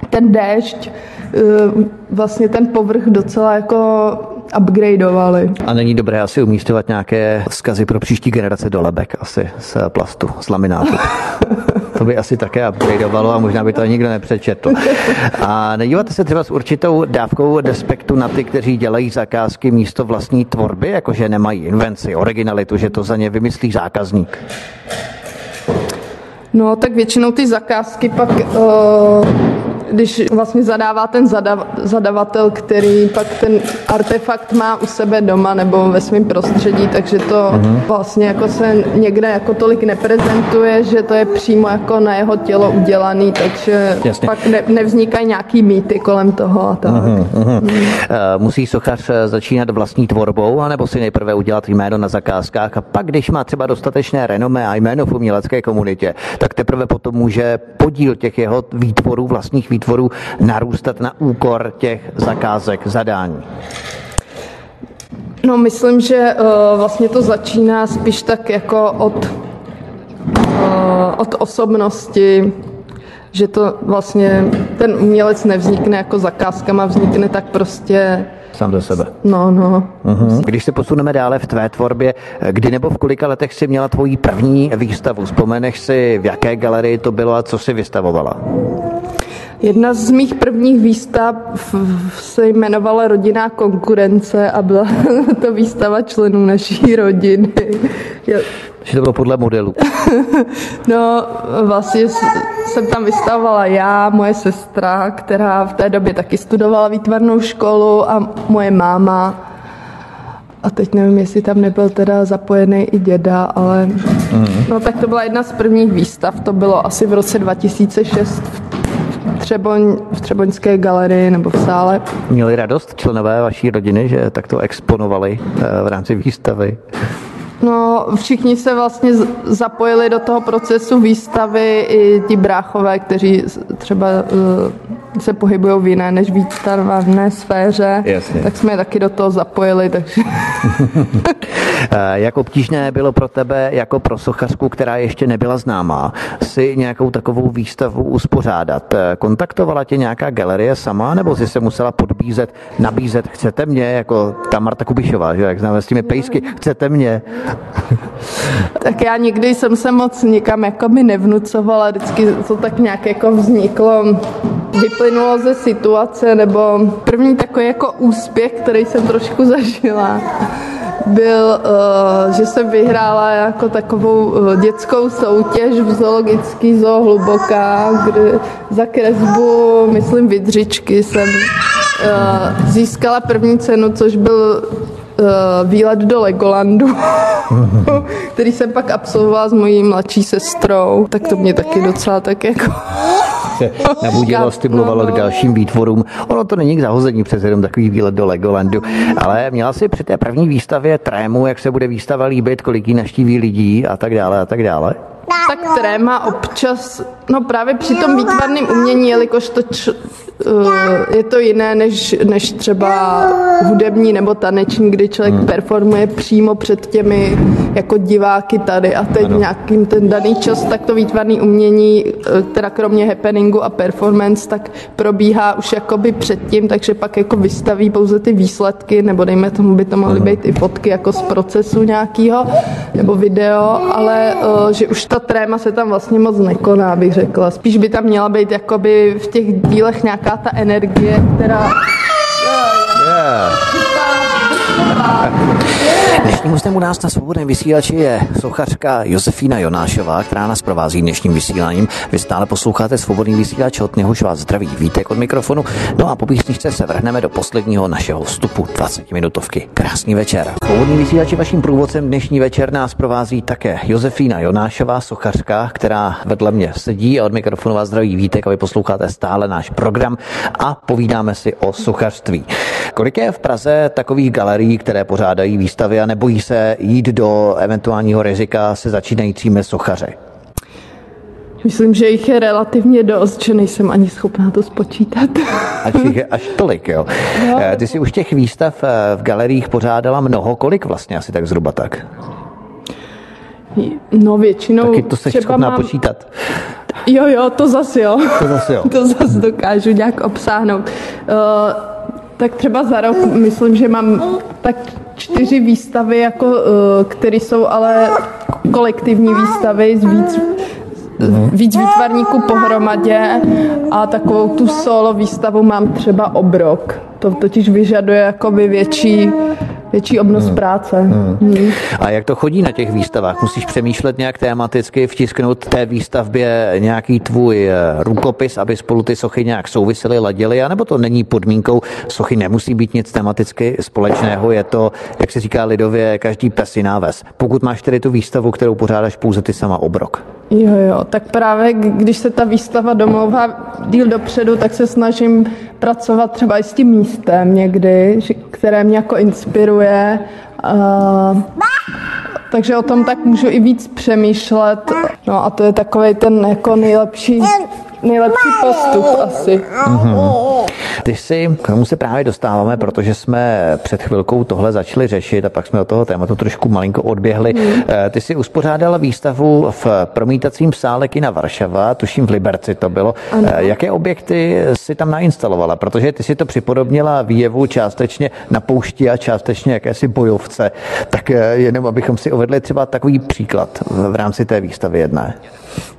ten déšť uh, vlastně ten povrch docela jako upgradeovali. A není dobré asi umístěvat nějaké vzkazy pro příští generace do lebek asi z plastu, z laminátu. To by asi také upgradeovalo a možná by to nikdo nepřečetl. A nedíváte se třeba s určitou dávkou despektu na ty, kteří dělají zakázky místo vlastní tvorby, jakože nemají invenci, originalitu, že to za ně vymyslí zákazník? No, tak většinou ty zakázky pak uh, když vlastně zadává ten zadav, zadavatel, který pak ten artefakt má u sebe doma nebo ve svém prostředí, takže to uh-huh. vlastně jako se někde jako tolik neprezentuje, že to je přímo jako na jeho tělo udělaný, takže Jasně. pak ne, nevznikají nějaký mýty kolem toho a tak. Uh-huh, uh-huh. Uh, musí sochař eh, začínat vlastní tvorbou, anebo si nejprve udělat jméno na zakázkách a pak, když má třeba dostatečné renomé a jméno v umělecké komunitě, tak teprve potom může podíl těch jeho výtvorů, vlastních výtvorů narůstat na úkor těch zakázek, zadání. No, myslím, že uh, vlastně to začíná spíš tak jako od, uh, od osobnosti, že to vlastně ten umělec nevznikne jako zakázkama, vznikne tak prostě sám do sebe. No, no. Uh-huh. Když se posuneme dále v tvé tvorbě, kdy nebo v kolika letech si měla tvoji první výstavu? Vzpomeneš si, v jaké galerii to bylo a co si vystavovala? Jedna z mých prvních výstav se jmenovala Rodinná konkurence a byla to výstava členů naší rodiny. Že to bylo podle modelu. no, vlastně jsem tam vystavovala já, moje sestra, která v té době taky studovala výtvarnou školu a moje máma. A teď nevím, jestli tam nebyl teda zapojený i děda, ale mm. no tak to byla jedna z prvních výstav, to bylo asi v roce 2006 v, Třeboň, v Třeboňské galerii nebo v sále. Měli radost členové vaší rodiny, že takto exponovali eh, v rámci výstavy? No, všichni se vlastně zapojili do toho procesu výstavy, i ti bráchové, kteří třeba uh, se pohybují v jiné než výstavné sféře, Jasně. tak jsme je taky do toho zapojili. Takže... Eh, jak obtížné bylo pro tebe jako pro sochařku, která ještě nebyla známá, si nějakou takovou výstavu uspořádat? Eh, kontaktovala tě nějaká galerie sama, nebo jsi se musela podbízet, nabízet, chcete mě, jako ta Marta Kubišová, že jak známe s těmi pejsky, chcete mě? tak já nikdy jsem se moc nikam jako by nevnucovala, vždycky to tak nějak jako vzniklo, vyplynulo ze situace, nebo první takový jako úspěch, který jsem trošku zažila, byl, uh, že jsem vyhrála jako takovou uh, dětskou soutěž v zoologický zoo Hluboká, kde za kresbu, myslím, vydřičky jsem uh, získala první cenu, což byl výlet do Legolandu, který jsem pak absolvovala s mojí mladší sestrou, tak to mě taky docela tak jako se nabudilo, stimulovalo k dalším výtvorům. Ono to není k zahození přes jenom takový výlet do Legolandu, ale měla si při té první výstavě trému, jak se bude výstava líbit, kolik jí naštíví lidí a tak dále a tak dále? Tak tréma občas, no právě při tom výtvarném umění, jelikož to č, uh, je to jiné než, než třeba hudební nebo taneční, kdy člověk hmm. performuje přímo před těmi jako diváky tady a teď ano. nějakým ten daný čas, tak to výtvarné umění, uh, teda kromě happeningu a performance, tak probíhá už jakoby předtím, takže pak jako vystaví pouze ty výsledky, nebo dejme tomu, by to mohly být i fotky jako z procesu nějakého, nebo video, ale uh, že už ta tréma se tam vlastně moc nekoná, bych řekla. Spíš by tam měla být jakoby v těch dílech nějaká ta energie, která... Yeah. Dnešním hostem u nás na svobodném vysílači je sochařka Josefína Jonášová, která nás provází dnešním vysíláním. Vy stále posloucháte svobodný vysílač, od něhož vás zdraví vítek od mikrofonu. No a po písničce se vrhneme do posledního našeho vstupu 20 minutovky. Krásný večer. Svobodný vysílači vaším průvodcem dnešní večer nás provází také Josefína Jonášová, sochařka, která vedle mě sedí a od mikrofonu vás zdraví vítek a vy posloucháte stále náš program a povídáme si o sochařství. Kolik je v Praze takových galerií, které pořádají výstavy a nebojí se jít do eventuálního rizika se začínajícími sochaři? Myslím, že jich je relativně dost, že nejsem ani schopná to spočítat. Až jich je až tolik, jo. No. Ty jsi už těch výstav eh, v galeriích pořádala mnoho, kolik vlastně asi tak zhruba tak? No většinou Taky to se schopná mám... počítat. Jo, jo, to zase jo. To zase jo. to zase dokážu nějak obsáhnout. Uh, tak třeba za rok myslím, že mám tak čtyři výstavy, jako, eh, které jsou ale kolektivní výstavy z víc, víc výtvarníků pohromadě a takovou tu solo výstavu mám třeba obrok. To totiž vyžaduje jakoby větší větší obnos hmm. práce. Hmm. Hmm. A jak to chodí na těch výstavách? Musíš přemýšlet nějak tematicky, vtisknout té výstavbě nějaký tvůj eh, rukopis, aby spolu ty sochy nějak souvisely, ladily, anebo to není podmínkou, sochy nemusí být nic tematicky společného, je to, jak se říká lidově, každý pes jiná ves. Pokud máš tedy tu výstavu, kterou pořádáš pouze ty sama obrok. Jo, jo, tak právě když se ta výstava domlouvá díl dopředu, tak se snažím pracovat třeba i s tím místem někdy, které mě jako inspiruje. Uh, takže o tom tak můžu i víc přemýšlet. No a to je takový ten jako nejlepší nejlepší postup asi. Mm-hmm. Ty si, k tomu se právě dostáváme, protože jsme před chvilkou tohle začali řešit a pak jsme od toho tématu trošku malinko odběhli. Mm. Ty si uspořádala výstavu v promítacím sále Kina Varšava, tuším v Liberci to bylo. Ano. Eh, jaké objekty si tam nainstalovala? Protože ty si to připodobnila výjevu částečně na poušti a částečně jakési bojovce. Tak eh, jenom abychom si uvedli třeba takový příklad v rámci té výstavy jedné.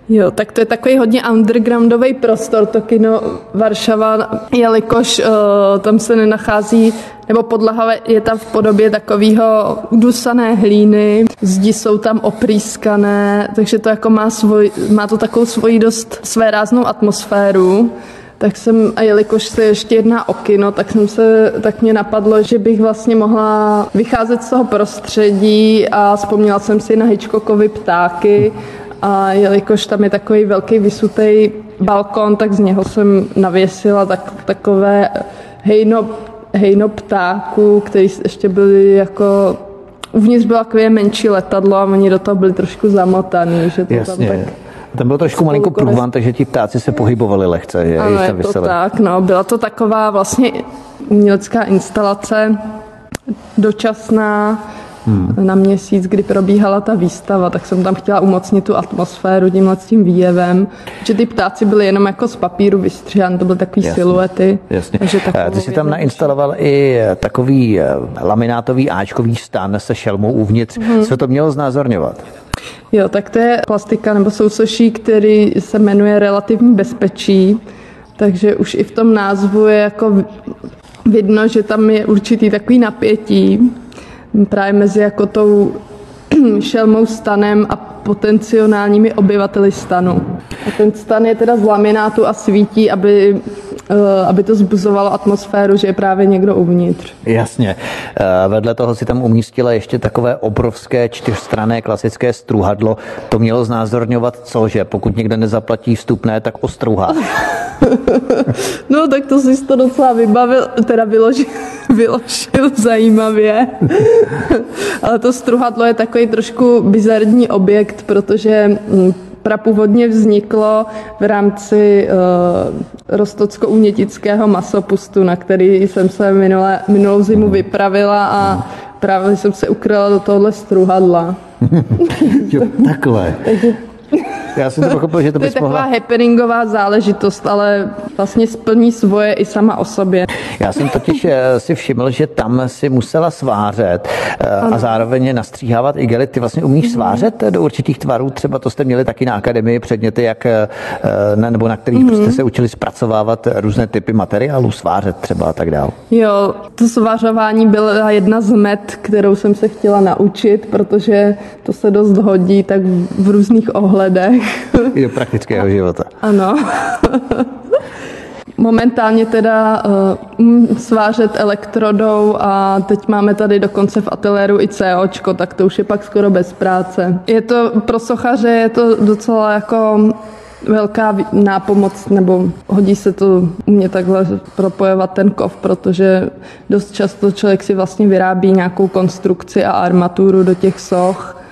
Jo, tak to je takový hodně undergroundový prostor, to kino Varšava, jelikož uh, tam se nenachází, nebo podlaha je tam v podobě takového udusané hlíny, zdi jsou tam oprýskané, takže to jako má, svoj, má to takovou svoji dost své ráznou atmosféru. Tak jsem, a jelikož se ještě jedná o kino, tak, jsem se, tak mě napadlo, že bych vlastně mohla vycházet z toho prostředí a vzpomněla jsem si na Hitchcockovy ptáky a jelikož tam je takový velký vysutý balkon, tak z něho jsem navěsila tak, takové hejno, hejno ptáků, který ještě byly jako Uvnitř bylo takové menší letadlo a oni do toho byli trošku zamotaný, že to Jasně. tam tak tam byl trošku malinko průvan, takže ti ptáci se pohybovali lehce. Že ano, je to tak, no. Byla to taková vlastně umělecká instalace, dočasná, hmm. na měsíc, kdy probíhala ta výstava, tak jsem tam chtěla umocnit tu atmosféru tímhle s tím výjevem, že ty ptáci byly jenom jako z papíru vystříhané, to byly takové siluety. Jasně. Takže Ty jsi tam nainstaloval i takový eh, laminátový áčkový stan se šelmou uvnitř. Hmm. Co to mělo znázorňovat? Jo, tak to je plastika nebo sousoší, který se jmenuje relativní bezpečí, takže už i v tom názvu je jako vidno, že tam je určitý takový napětí právě mezi jako tou šelmou stanem a potenciálními obyvateli stanu. A ten stan je teda z laminátu a svítí, aby Eh, aby to zbuzovalo atmosféru, že je právě někdo uvnitř. Jasně. Eh, vedle toho si tam umístila ještě takové obrovské čtyřstrané klasické struhadlo. To mělo znázorňovat co, že pokud někdo nezaplatí vstupné, tak ostrouhá. no tak to jsi to docela vybavil, teda vyložil, vyložil zajímavě. Ale to struhadlo je takový trošku bizarní objekt, protože hm, prapůvodně vzniklo v rámci uh, rostocko-unětického masopustu, na který jsem se minule, minulou zimu vypravila a právě jsem se ukryla do tohohle struhadla. jo, takhle. Takže já jsem to pochopil, že to, to je taková mohla... happeningová záležitost, ale vlastně splní svoje i sama o sobě. Já jsem totiž eh, si všiml, že tam si musela svářet eh, ano. a zároveň nastříhávat igely. Ty vlastně umíš svářet do určitých tvarů, třeba to jste měli taky na akademii předměty, jak, eh, nebo na kterých mm-hmm. jste se učili zpracovávat různé typy materiálů, svářet třeba a tak dále. Jo, to svářování byla jedna z met, kterou jsem se chtěla naučit, protože to se dost hodí tak v různých ohledech. I do praktického života. Ano. Momentálně teda uh, svářet elektrodou a teď máme tady dokonce v ateliéru i COčko, tak to už je pak skoro bez práce. Je to pro sochaře je to docela jako velká nápomoc, nebo hodí se to u mě takhle propojovat ten kov, protože dost často člověk si vlastně vyrábí nějakou konstrukci a armaturu do těch soch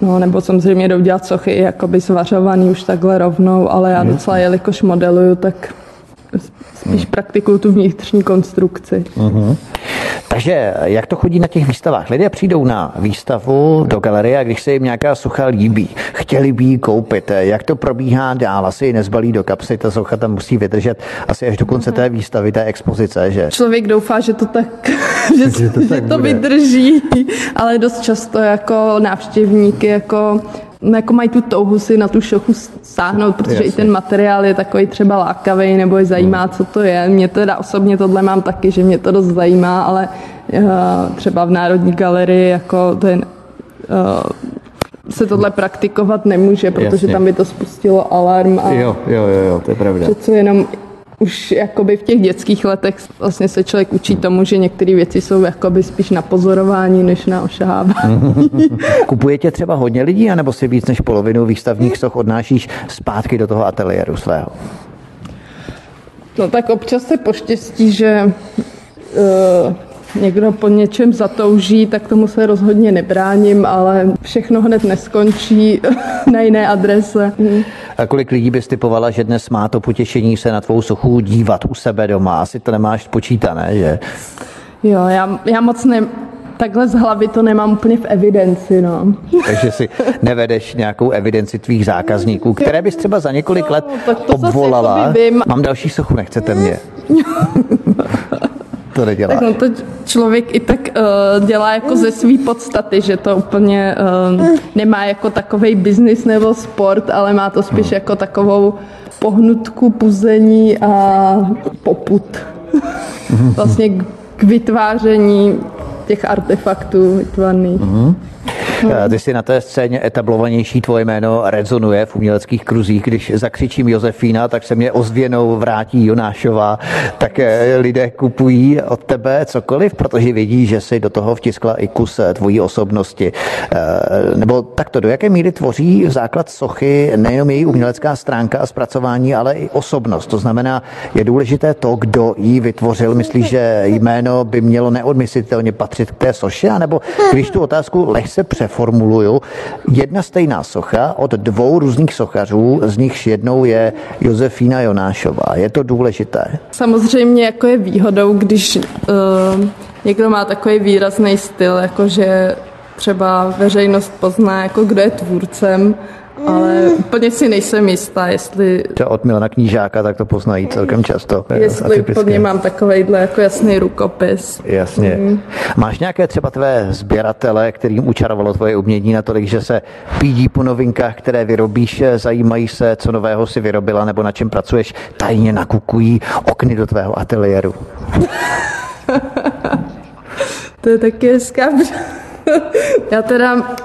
No, nebo samozřejmě jdou dělat sochy jakoby zvařovaný už takhle rovnou, ale já docela, jelikož modeluju, tak spíš hmm. praktikuju tu vnitřní konstrukci. Uh-huh. Takže jak to chodí na těch výstavách? Lidé přijdou na výstavu do galerie a když se jim nějaká socha líbí, chtěli by ji koupit, jak to probíhá dál? Asi ji nezbalí do kapsy, ta socha tam musí vydržet asi až do konce té výstavy, té expozice, že? Člověk doufá, že to tak, že, že to, tak že to vydrží, ale dost často jako návštěvníky jako no jako mají tu touhu si na tu šochu sáhnout, protože Jasně. i ten materiál je takový třeba lákavý nebo je zajímá, hmm. co to je. Mě teda osobně tohle mám taky, že mě to dost zajímá, ale třeba v Národní galerii, jako ten, se tohle praktikovat nemůže, protože Jasně. tam by to spustilo alarm. A jo, jo, jo, jo, to je pravda. Přece jenom už jakoby v těch dětských letech vlastně se člověk učí tomu, že některé věci jsou jakoby spíš na pozorování, než na ošahávání. Kupujete třeba hodně lidí, anebo si víc než polovinu výstavních soch odnášíš zpátky do toho ateliéru svého? No tak občas se poštěstí, že uh, někdo po něčem zatouží, tak tomu se rozhodně nebráním, ale všechno hned neskončí na jiné adrese. A kolik lidí bys typovala, že dnes má to potěšení se na tvou sochu dívat u sebe doma? Asi to nemáš spočítané, že? Jo, já, já moc ne, takhle z hlavy to nemám úplně v evidenci, no. Takže si nevedeš nějakou evidenci tvých zákazníků, které bys třeba za několik let no, obvolala. Mám další sochu, nechcete mě. to nedělá. Tak no to člověk i tak uh, dělá jako ze své podstaty, že to úplně uh, nemá jako takový biznis nebo sport, ale má to spíš hmm. jako takovou pohnutku, puzení a poput. vlastně k vytváření těch artefaktů vytvarných. Mm-hmm. Eh, ty si na té scéně etablovanější, tvoje jméno rezonuje v uměleckých kruzích. Když zakřičím Josefína, tak se mě ozvěnou vrátí Jonášová. Tak eh, lidé kupují od tebe cokoliv, protože vidí, že si do toho vtiskla i kus eh, tvojí osobnosti. Nebo takto, do jaké míry tvoří základ sochy nejenom její umělecká stránka a zpracování, ale i osobnost. To znamená, je důležité to, kdo ji vytvořil. Myslíš, že jméno by mělo neodmyslitelně patřit k té soše, nebo když tu otázku lehce přev formuluju. Jedna stejná socha od dvou různých sochařů, z nichž jednou je Josefína Jonášová. Je to důležité? Samozřejmě jako je výhodou, když uh, někdo má takový výrazný styl, jakože třeba veřejnost pozná, jako kdo je tvůrcem ale úplně si nejsem jistá, jestli... Třeba od Milana Knížáka, tak to poznají celkem často. Jestli úplně mám takovejhle jako jasný rukopis. Jasně. Mm. Máš nějaké třeba tvé sběratele, kterým učarovalo tvoje umění natolik, že se pídí po novinkách, které vyrobíš, zajímají se, co nového si vyrobila nebo na čem pracuješ, tajně nakukují okny do tvého ateliéru. to je taky hezká. Já teda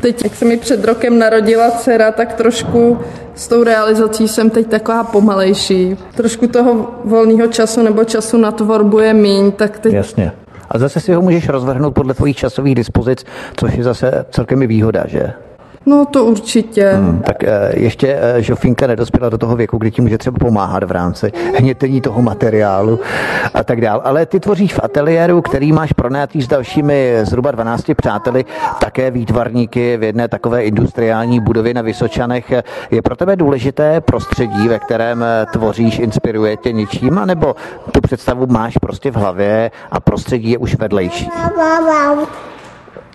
teď, jak se mi před rokem narodila dcera, tak trošku s tou realizací jsem teď taková pomalejší. Trošku toho volného času nebo času na tvorbu je míň, tak teď... Jasně. A zase si ho můžeš rozvrhnout podle tvojich časových dispozic, což je zase celkem výhoda, že? No to určitě. Hmm, tak eh, ještě eh, Žofinka nedospěla do toho věku, kdy ti může třeba pomáhat v rámci hnětení toho materiálu a tak dál. Ale ty tvoříš v ateliéru, který máš pronátý s dalšími zhruba 12 přáteli, také výtvarníky v jedné takové industriální budově na Vysočanech. Je pro tebe důležité prostředí, ve kterém eh, tvoříš, inspiruje tě něčím, anebo tu představu máš prostě v hlavě a prostředí je už vedlejší?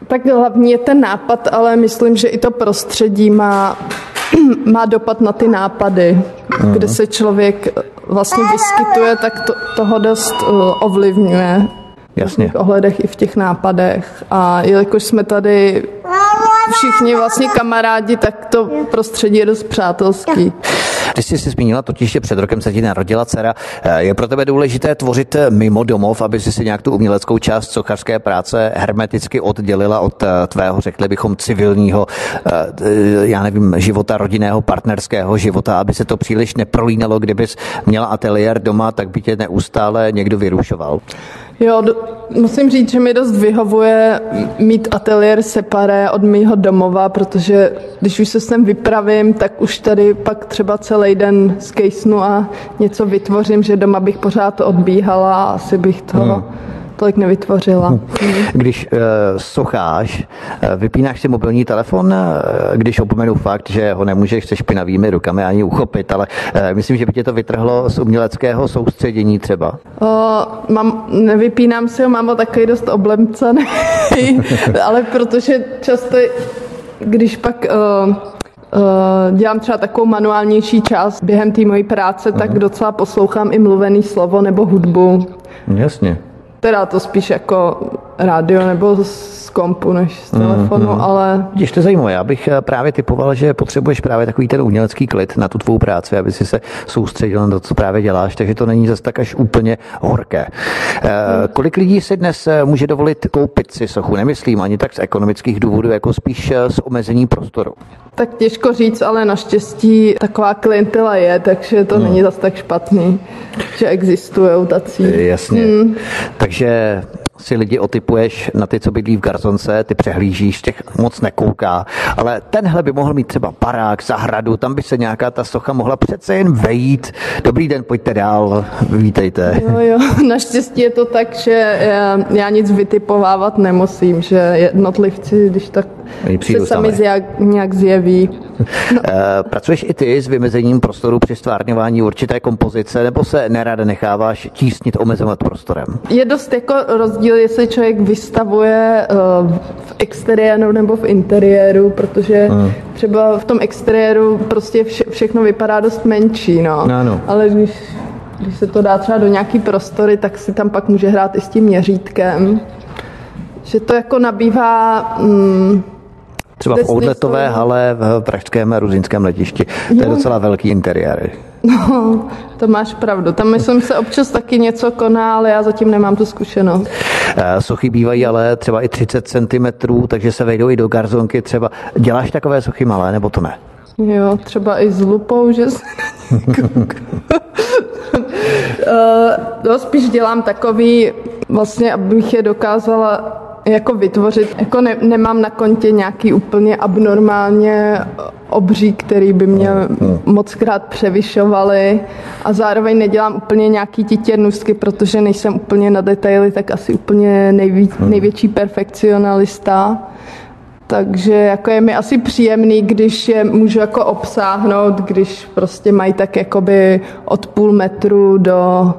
Tak hlavní je ten nápad, ale myslím, že i to prostředí má, má dopad na ty nápady, uh-huh. kde se člověk vlastně vyskytuje, tak to, toho dost uh, ovlivňuje. Jasně. V ohledech i v těch nápadech. A jelikož jsme tady všichni vlastně kamarádi, tak to prostředí je dost přátelský. Ty jsi si zmínila totiž, že před rokem se ti narodila dcera. Eh, je pro tebe důležité tvořit eh, mimo domov, aby si si nějak tu uměleckou část sochařské práce hermeticky oddělila od eh, tvého, řekli bychom, civilního, já nevím, života rodinného, partnerského života, aby se to příliš neprolínalo, kdybys měla ateliér doma, tak by tě neustále někdo vyrušoval. Jo, do, musím říct, že mi dost vyhovuje mít ateliér separé od mého domova, protože když už se sem vypravím, tak už tady pak třeba celý den skejsnu a něco vytvořím, že doma bych pořád odbíhala a asi bych toho... Hmm tolik nevytvořila. Když uh, socháš, uh, vypínáš si mobilní telefon, uh, když opomenu fakt, že ho nemůžeš se špinavými rukami ani uchopit, ale uh, myslím, že by tě to vytrhlo z uměleckého soustředění třeba. Uh, mám, nevypínám si ho, mám ho takový dost oblemcaný, ale protože často, když pak uh, dělám třeba takovou manuálnější část během té mojí práce, tak uh-huh. docela poslouchám i mluvený slovo nebo hudbu. Jasně teda to spíš jako rádio nebo z kompu než z telefonu, mm, mm. ale... Když to zajímavé, já bych eh, právě typoval, že potřebuješ právě takový ten umělecký klid na tu tvou práci, aby si se soustředil na to, co právě děláš, takže to není zase tak až úplně horké. Mm. Kolik lidí si dnes eh, může dovolit koupit si sochu? Nemyslím ani tak z ekonomických důvodů, jako spíš z omezení prostoru. Tak těžko říct, ale naštěstí taková klientela je, takže to hmm. není zase tak špatný, že existují tací. Jasně. Hmm. Takže si lidi otypuješ na ty, co bydlí v garzonce, ty přehlížíš, těch moc nekouká, ale tenhle by mohl mít třeba barák, zahradu, tam by se nějaká ta socha mohla přece jen vejít. Dobrý den, pojďte dál, vítejte. Jo, jo, naštěstí je to tak, že já, já nic vytipovávat nemusím, že jednotlivci, když tak se sami zjak, nějak zjeví. No. Pracuješ i ty s vymezením prostoru při stvárňování určité kompozice, nebo se nerada necháváš tísnit, omezovat prostorem? Je dost jako rozdíl, jestli člověk vystavuje eh, v exteriéru nebo v interiéru, protože hmm. třeba v tom exteriéru prostě vše, všechno vypadá dost menší, no. Ano. Ale když, když se to dá třeba do nějaký prostory, tak si tam pak může hrát i s tím měřítkem. Že to jako nabývá... Mm, Třeba v outletové hale v pražském ruzínském letišti. To je docela velký interiér. No, to máš pravdu. Tam myslím se občas taky něco koná, ale já zatím nemám tu zkušenost. Eh, sochy bývají ale třeba i 30 cm, takže se vejdou i do garzonky třeba. Děláš takové sochy malé, nebo to ne? Jo, třeba i s lupou, že se uh, no, spíš dělám takový, vlastně, abych je dokázala jako vytvořit. Jako ne, nemám na kontě nějaký úplně abnormálně obří, který by mě moc krát převyšovaly a zároveň nedělám úplně nějaký titěrnůstky, protože nejsem úplně na detaily, tak asi úplně nejvíc, největší perfekcionalista. Takže jako je mi asi příjemný, když je můžu jako obsáhnout, když prostě mají tak jakoby od půl metru do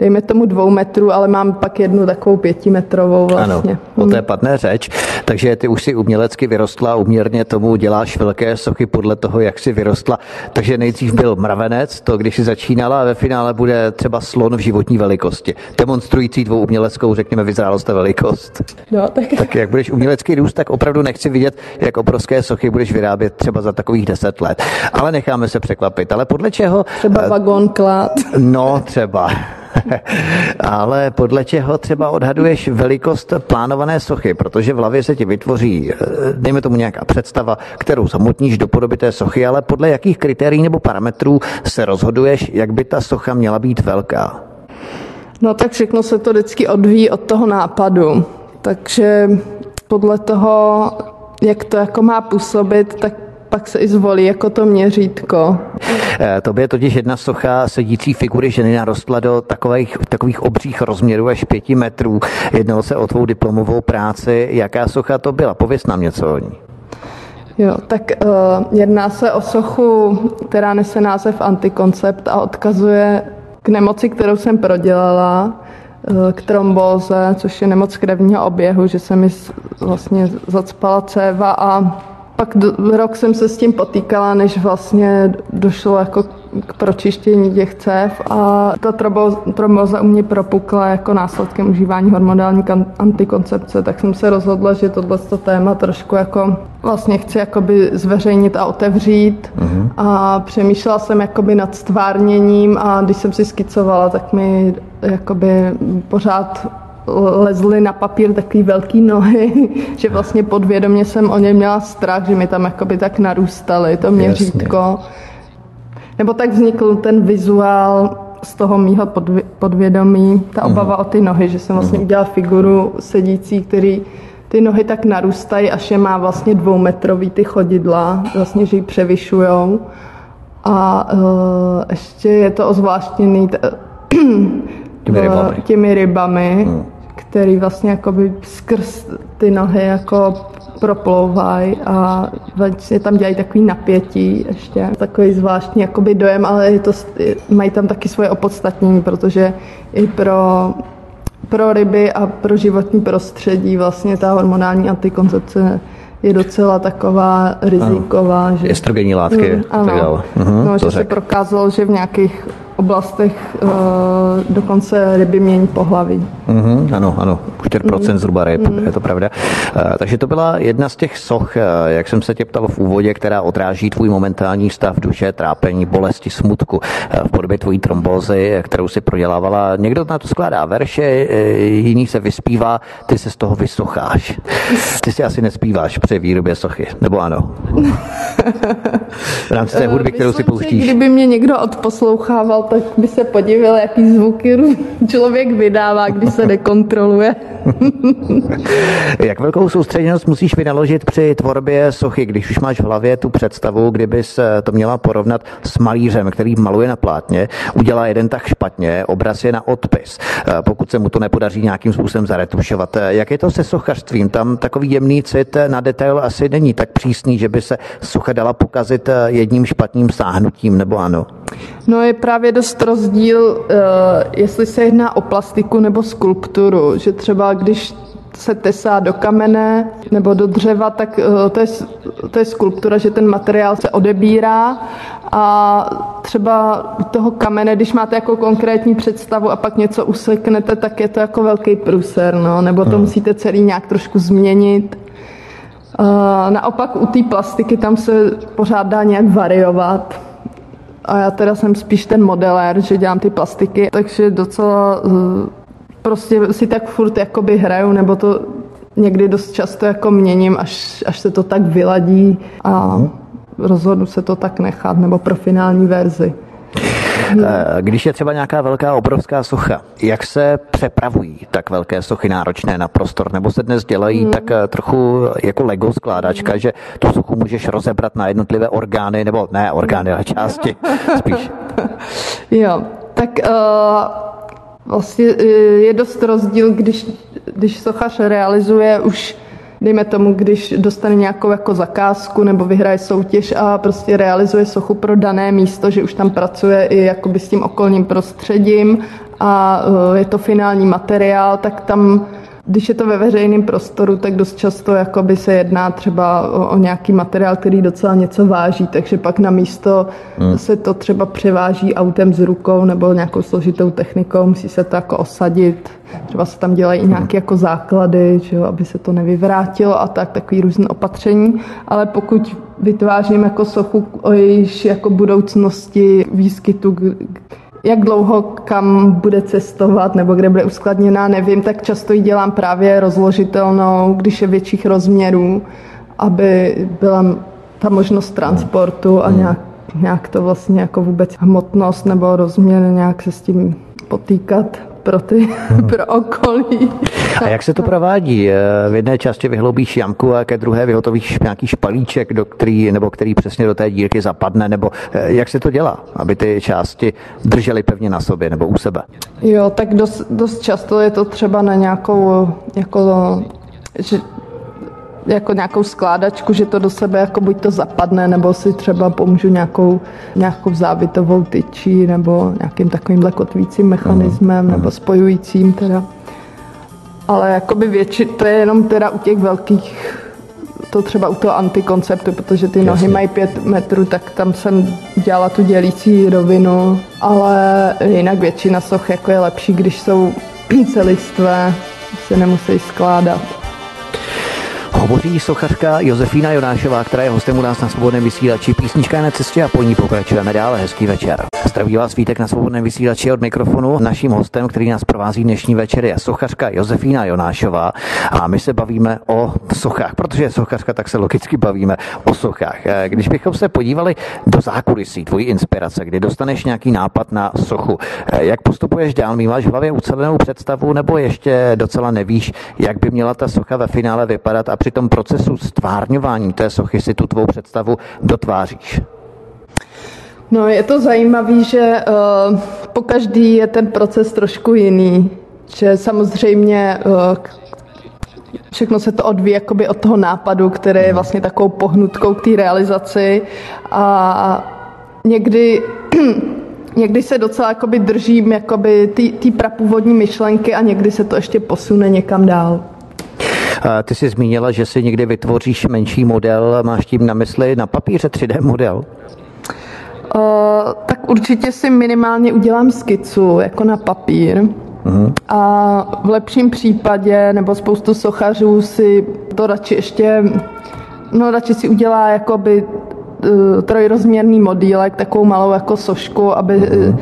dejme tomu dvou metrů, ale mám pak jednu takovou pětimetrovou vlastně. Ano, o té padne řeč, takže ty už si umělecky vyrostla, uměrně tomu děláš velké sochy podle toho, jak si vyrostla. Takže nejdřív byl mravenec, to když si začínala a ve finále bude třeba slon v životní velikosti, demonstrující tvou uměleckou, řekněme, vyzrálost a velikost. No, tak... tak jak budeš umělecký růst, tak opravdu nechci vidět, jak obrovské sochy budeš vyrábět třeba za takových deset let. Ale necháme se překvapit. Ale podle čeho... Třeba eh, vagon klad. No, třeba. Ale podle čeho třeba odhaduješ velikost plánované sochy, protože v hlavě se ti vytvoří, eh, dejme tomu nějaká představa, kterou zamotníš do podoby té sochy, ale podle jakých kritérií nebo parametrů se rozhoduješ, jak by ta socha měla být velká? No tak všechno se to vždycky odvíjí od toho nápadu. Takže podle toho, jak to jako má působit, tak pak se i zvolí jako to měřítko. Eh, to by totiž jedna socha sedící figury ženy narostla do takových, takových obřích rozměrů až pěti metrů. Jednalo se o tvou diplomovou práci. Jaká socha to byla? Pověz nám něco o ní. Jo, tak uh, jedná se o sochu, která nese název antikoncept a odkazuje k nemoci, kterou jsem prodělala, uh, k trombóze, což je nemoc krevního oběhu, že se mi vlastně zacpala céva a pak do, rok jsem se s tím potýkala, než vlastně došlo jako k pročištění těch cév a ta tromboza u mě propukla jako následkem užívání hormonální antikoncepce, tak jsem se rozhodla, že tohle téma trošku jako vlastně chci jakoby zveřejnit a otevřít uh-huh. a přemýšlela jsem jakoby nad stvárněním a když jsem si skicovala, tak mi jakoby pořád lezly na papír takový velký nohy, že vlastně podvědomě jsem o ně měla strach, že mi tam jakoby tak narůstaly to měřítko. Jasně. Nebo tak vznikl ten vizuál z toho mýho podvědomí, ta mhm. obava uh-huh. o ty nohy, že jsem vlastně uh-huh. udělala figuru sedící, který ty nohy tak narůstají, až je má vlastně dvoumetrový ty chodidla, vlastně, že ji převyšujou. A uh, ještě je to ozvláštněný t- těmi rybami. Těmi rybami. Hmm který vlastně jakoby skrz ty nohy jako proplouvají a vlastně tam dělají takový napětí ještě, takový zvláštní jakoby dojem, ale je to, mají tam taky svoje opodstatnění, protože i pro, pro ryby a pro životní prostředí vlastně ta hormonální antikoncepce je docela taková riziková. Ano. Že, Estrogenní látky. Mm, ano. Tak dále. Mhm, no, že se prokázalo, že v nějakých oblastech uh, dokonce ryby mění pohlaví. Mm-hmm, ano, ano, 4% mm. zhruba ryb, mm. je to pravda. Uh, takže to byla jedna z těch soch, uh, jak jsem se tě ptal v úvodě, která odráží tvůj momentální stav duše, trápení, bolesti, smutku uh, v podobě tvojí trombózy, kterou si prodělávala. Někdo na to skládá verše, uh, jiný se vyspívá, ty se z toho vysocháš. Ty si asi nespíváš při výrobě sochy, nebo ano? v rámci té hudby, kterou si pouštíš. Kdyby mě někdo odposlouchával, tak by se podíval, jaký zvuky člověk vydává, když se nekontroluje. Jak velkou soustředěnost musíš vynaložit při tvorbě sochy, když už máš v hlavě tu představu, kdybys to měla porovnat s malířem, který maluje na plátně, udělá jeden tak špatně, obraz je na odpis, pokud se mu to nepodaří nějakým způsobem zaretušovat. Jak je to se sochařstvím? Tam takový jemný cit na detail asi není tak přísný, že by se socha dala pokazit jedním špatným sáhnutím, nebo ano? No je právě dost rozdíl, eh, jestli se jedná o plastiku nebo skulpturu, že třeba když se tesá do kamene nebo do dřeva, tak eh, to je, to je skulptura, že ten materiál se odebírá a třeba toho kamene, když máte jako konkrétní představu a pak něco useknete, tak je to jako velký průser, no, nebo to hmm. musíte celý nějak trošku změnit. Uh, naopak u té plastiky tam se pořád dá nějak variovat. A já teda jsem spíš ten modelér, že dělám ty plastiky, takže docela uh, prostě si tak furt jakoby hraju, nebo to někdy dost často jako měním, až, až se to tak vyladí a mhm. rozhodnu se to tak nechat, nebo pro finální verzi. Eh, když je třeba nějaká velká obrovská socha, jak se přepravují tak velké sochy náročné na prostor? Nebo se dnes dělají hmm. tak eh, trochu jako Lego skládačka, že tu sochu můžeš rozebrat na jednotlivé orgány, nebo ne orgány, ale části spíš? Jo, tak uh, vlastně je dost rozdíl, když, když sochař realizuje už dejme tomu, když dostane nějakou jako zakázku nebo vyhraje soutěž a prostě realizuje sochu pro dané místo, že už tam pracuje i jakoby s tím okolním prostředím a e, je to finální materiál, tak tam když je to ve veřejném prostoru, tak dost často jakoby se jedná třeba o, o nějaký materiál, který docela něco váží, takže pak na místo hmm. se to třeba převáží autem s rukou nebo nějakou složitou technikou, musí se to jako osadit, třeba se tam dělají hmm. nějaké jako základy, že jo, aby se to nevyvrátilo a tak, takový různé opatření, ale pokud vytvářím jako sochu o jejíž jako budoucnosti výskytu, jak dlouho kam bude cestovat nebo kde bude uskladněná, nevím, tak často ji dělám právě rozložitelnou, když je větších rozměrů, aby byla ta možnost transportu a hmm. nějak, nějak to vlastně jako vůbec hmotnost nebo rozměr nějak se s tím potýkat pro ty, hmm. pro okolí. A jak se to provádí? V jedné části vyhloubíš jamku a ke druhé vyhotovíš nějaký špalíček, do který, nebo který přesně do té dírky zapadne, nebo eh, jak se to dělá, aby ty části držely pevně na sobě nebo u sebe? Jo, tak dost, dost často je to třeba na nějakou, jako, že jako nějakou skládačku, že to do sebe jako buď to zapadne, nebo si třeba pomůžu nějakou, nějakou závitovou tyčí, nebo nějakým takovým kotvícím mechanismem, uh-huh. nebo spojujícím teda. Ale jakoby větši, to je jenom teda u těch velkých to třeba u toho antikonceptu, protože ty Jasně. nohy mají pět metrů, tak tam jsem dělala tu dělící rovinu, ale jinak většina soch jako je lepší, když jsou celistvé, se nemusí skládat. Hovoří sochařka Josefína Jonášová, která je hostem u nás na svobodném vysílači. Písnička je na cestě a po ní pokračujeme dále. Hezký večer. Zdraví vás Vítek na svobodném vysílači od mikrofonu. Naším hostem, který nás provází dnešní večer, je sochařka Josefína Jonášová a my se bavíme o sochách, protože je sochařka, tak se logicky bavíme o sochách. Eh, když bychom se podívali do zákulisí tvojí inspirace, kdy dostaneš nějaký nápad na sochu, eh, jak postupuješ dál? Máš v hlavě ucelenou představu nebo ještě docela nevíš, jak by měla ta socha ve finále vypadat a při tom procesu stvárňování té sochy si tu tvou představu dotváříš? No, je to zajímavé, že uh, po každý je ten proces trošku jiný. Že samozřejmě uh, všechno se to odvíjí jakoby od toho nápadu, který je vlastně takovou pohnutkou k té realizaci a někdy někdy se docela jakoby držím jakoby té prapůvodní myšlenky a někdy se to ještě posune někam dál. Ty jsi zmínila, že si někdy vytvoříš menší model, máš tím na mysli na papíře 3D model? Uh, tak určitě si minimálně udělám skicu, jako na papír. Uh-huh. A v lepším případě, nebo spoustu sochařů si to radši ještě, no radši si udělá jakoby uh, trojrozměrný modílek, takovou malou jako sošku, aby uh-huh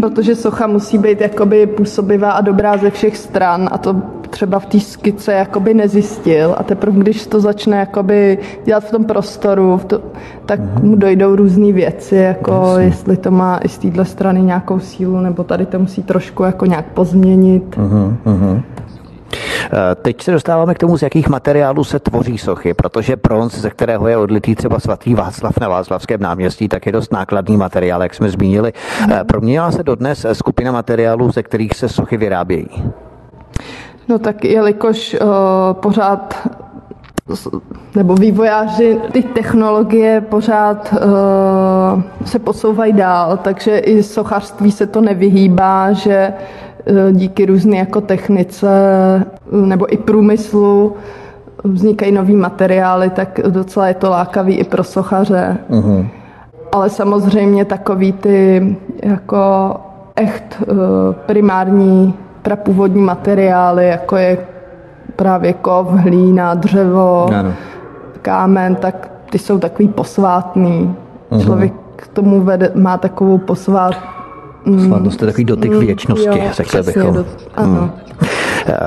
protože socha musí být jakoby působivá a dobrá ze všech stran a to třeba v té skice jakoby nezjistil a teprve když to začne jakoby dělat v tom prostoru, v to, tak mm-hmm. mu dojdou různé věci, jako Jasně. jestli to má i z téhle strany nějakou sílu, nebo tady to musí trošku jako nějak pozměnit. Mm-hmm. Teď se dostáváme k tomu, z jakých materiálů se tvoří sochy, protože bronz, ze kterého je odlitý třeba svatý Václav na Václavském náměstí, tak je dost nákladný materiál, jak jsme zmínili. Mm-hmm. Proměnila se dodnes skupina materiálů, ze kterých se sochy vyrábějí? No tak jelikož uh, pořád nebo vývojáři, ty technologie pořád uh, se posouvají dál, takže i sochařství se to nevyhýbá, že díky různé jako technice uh, nebo i průmyslu vznikají nový materiály, tak docela je to lákavý i pro sochaře. Uh-huh. Ale samozřejmě takový ty jako echt uh, primární prapůvodní materiály, jako je právě kov, hlína, dřevo, ano. kámen, tak ty jsou takový posvátný. Uh-huh. Člověk k tomu vede, má takovou posvát... Svatnost to je takový dotyk mm, věčnosti, řekli bychom. Do, ano.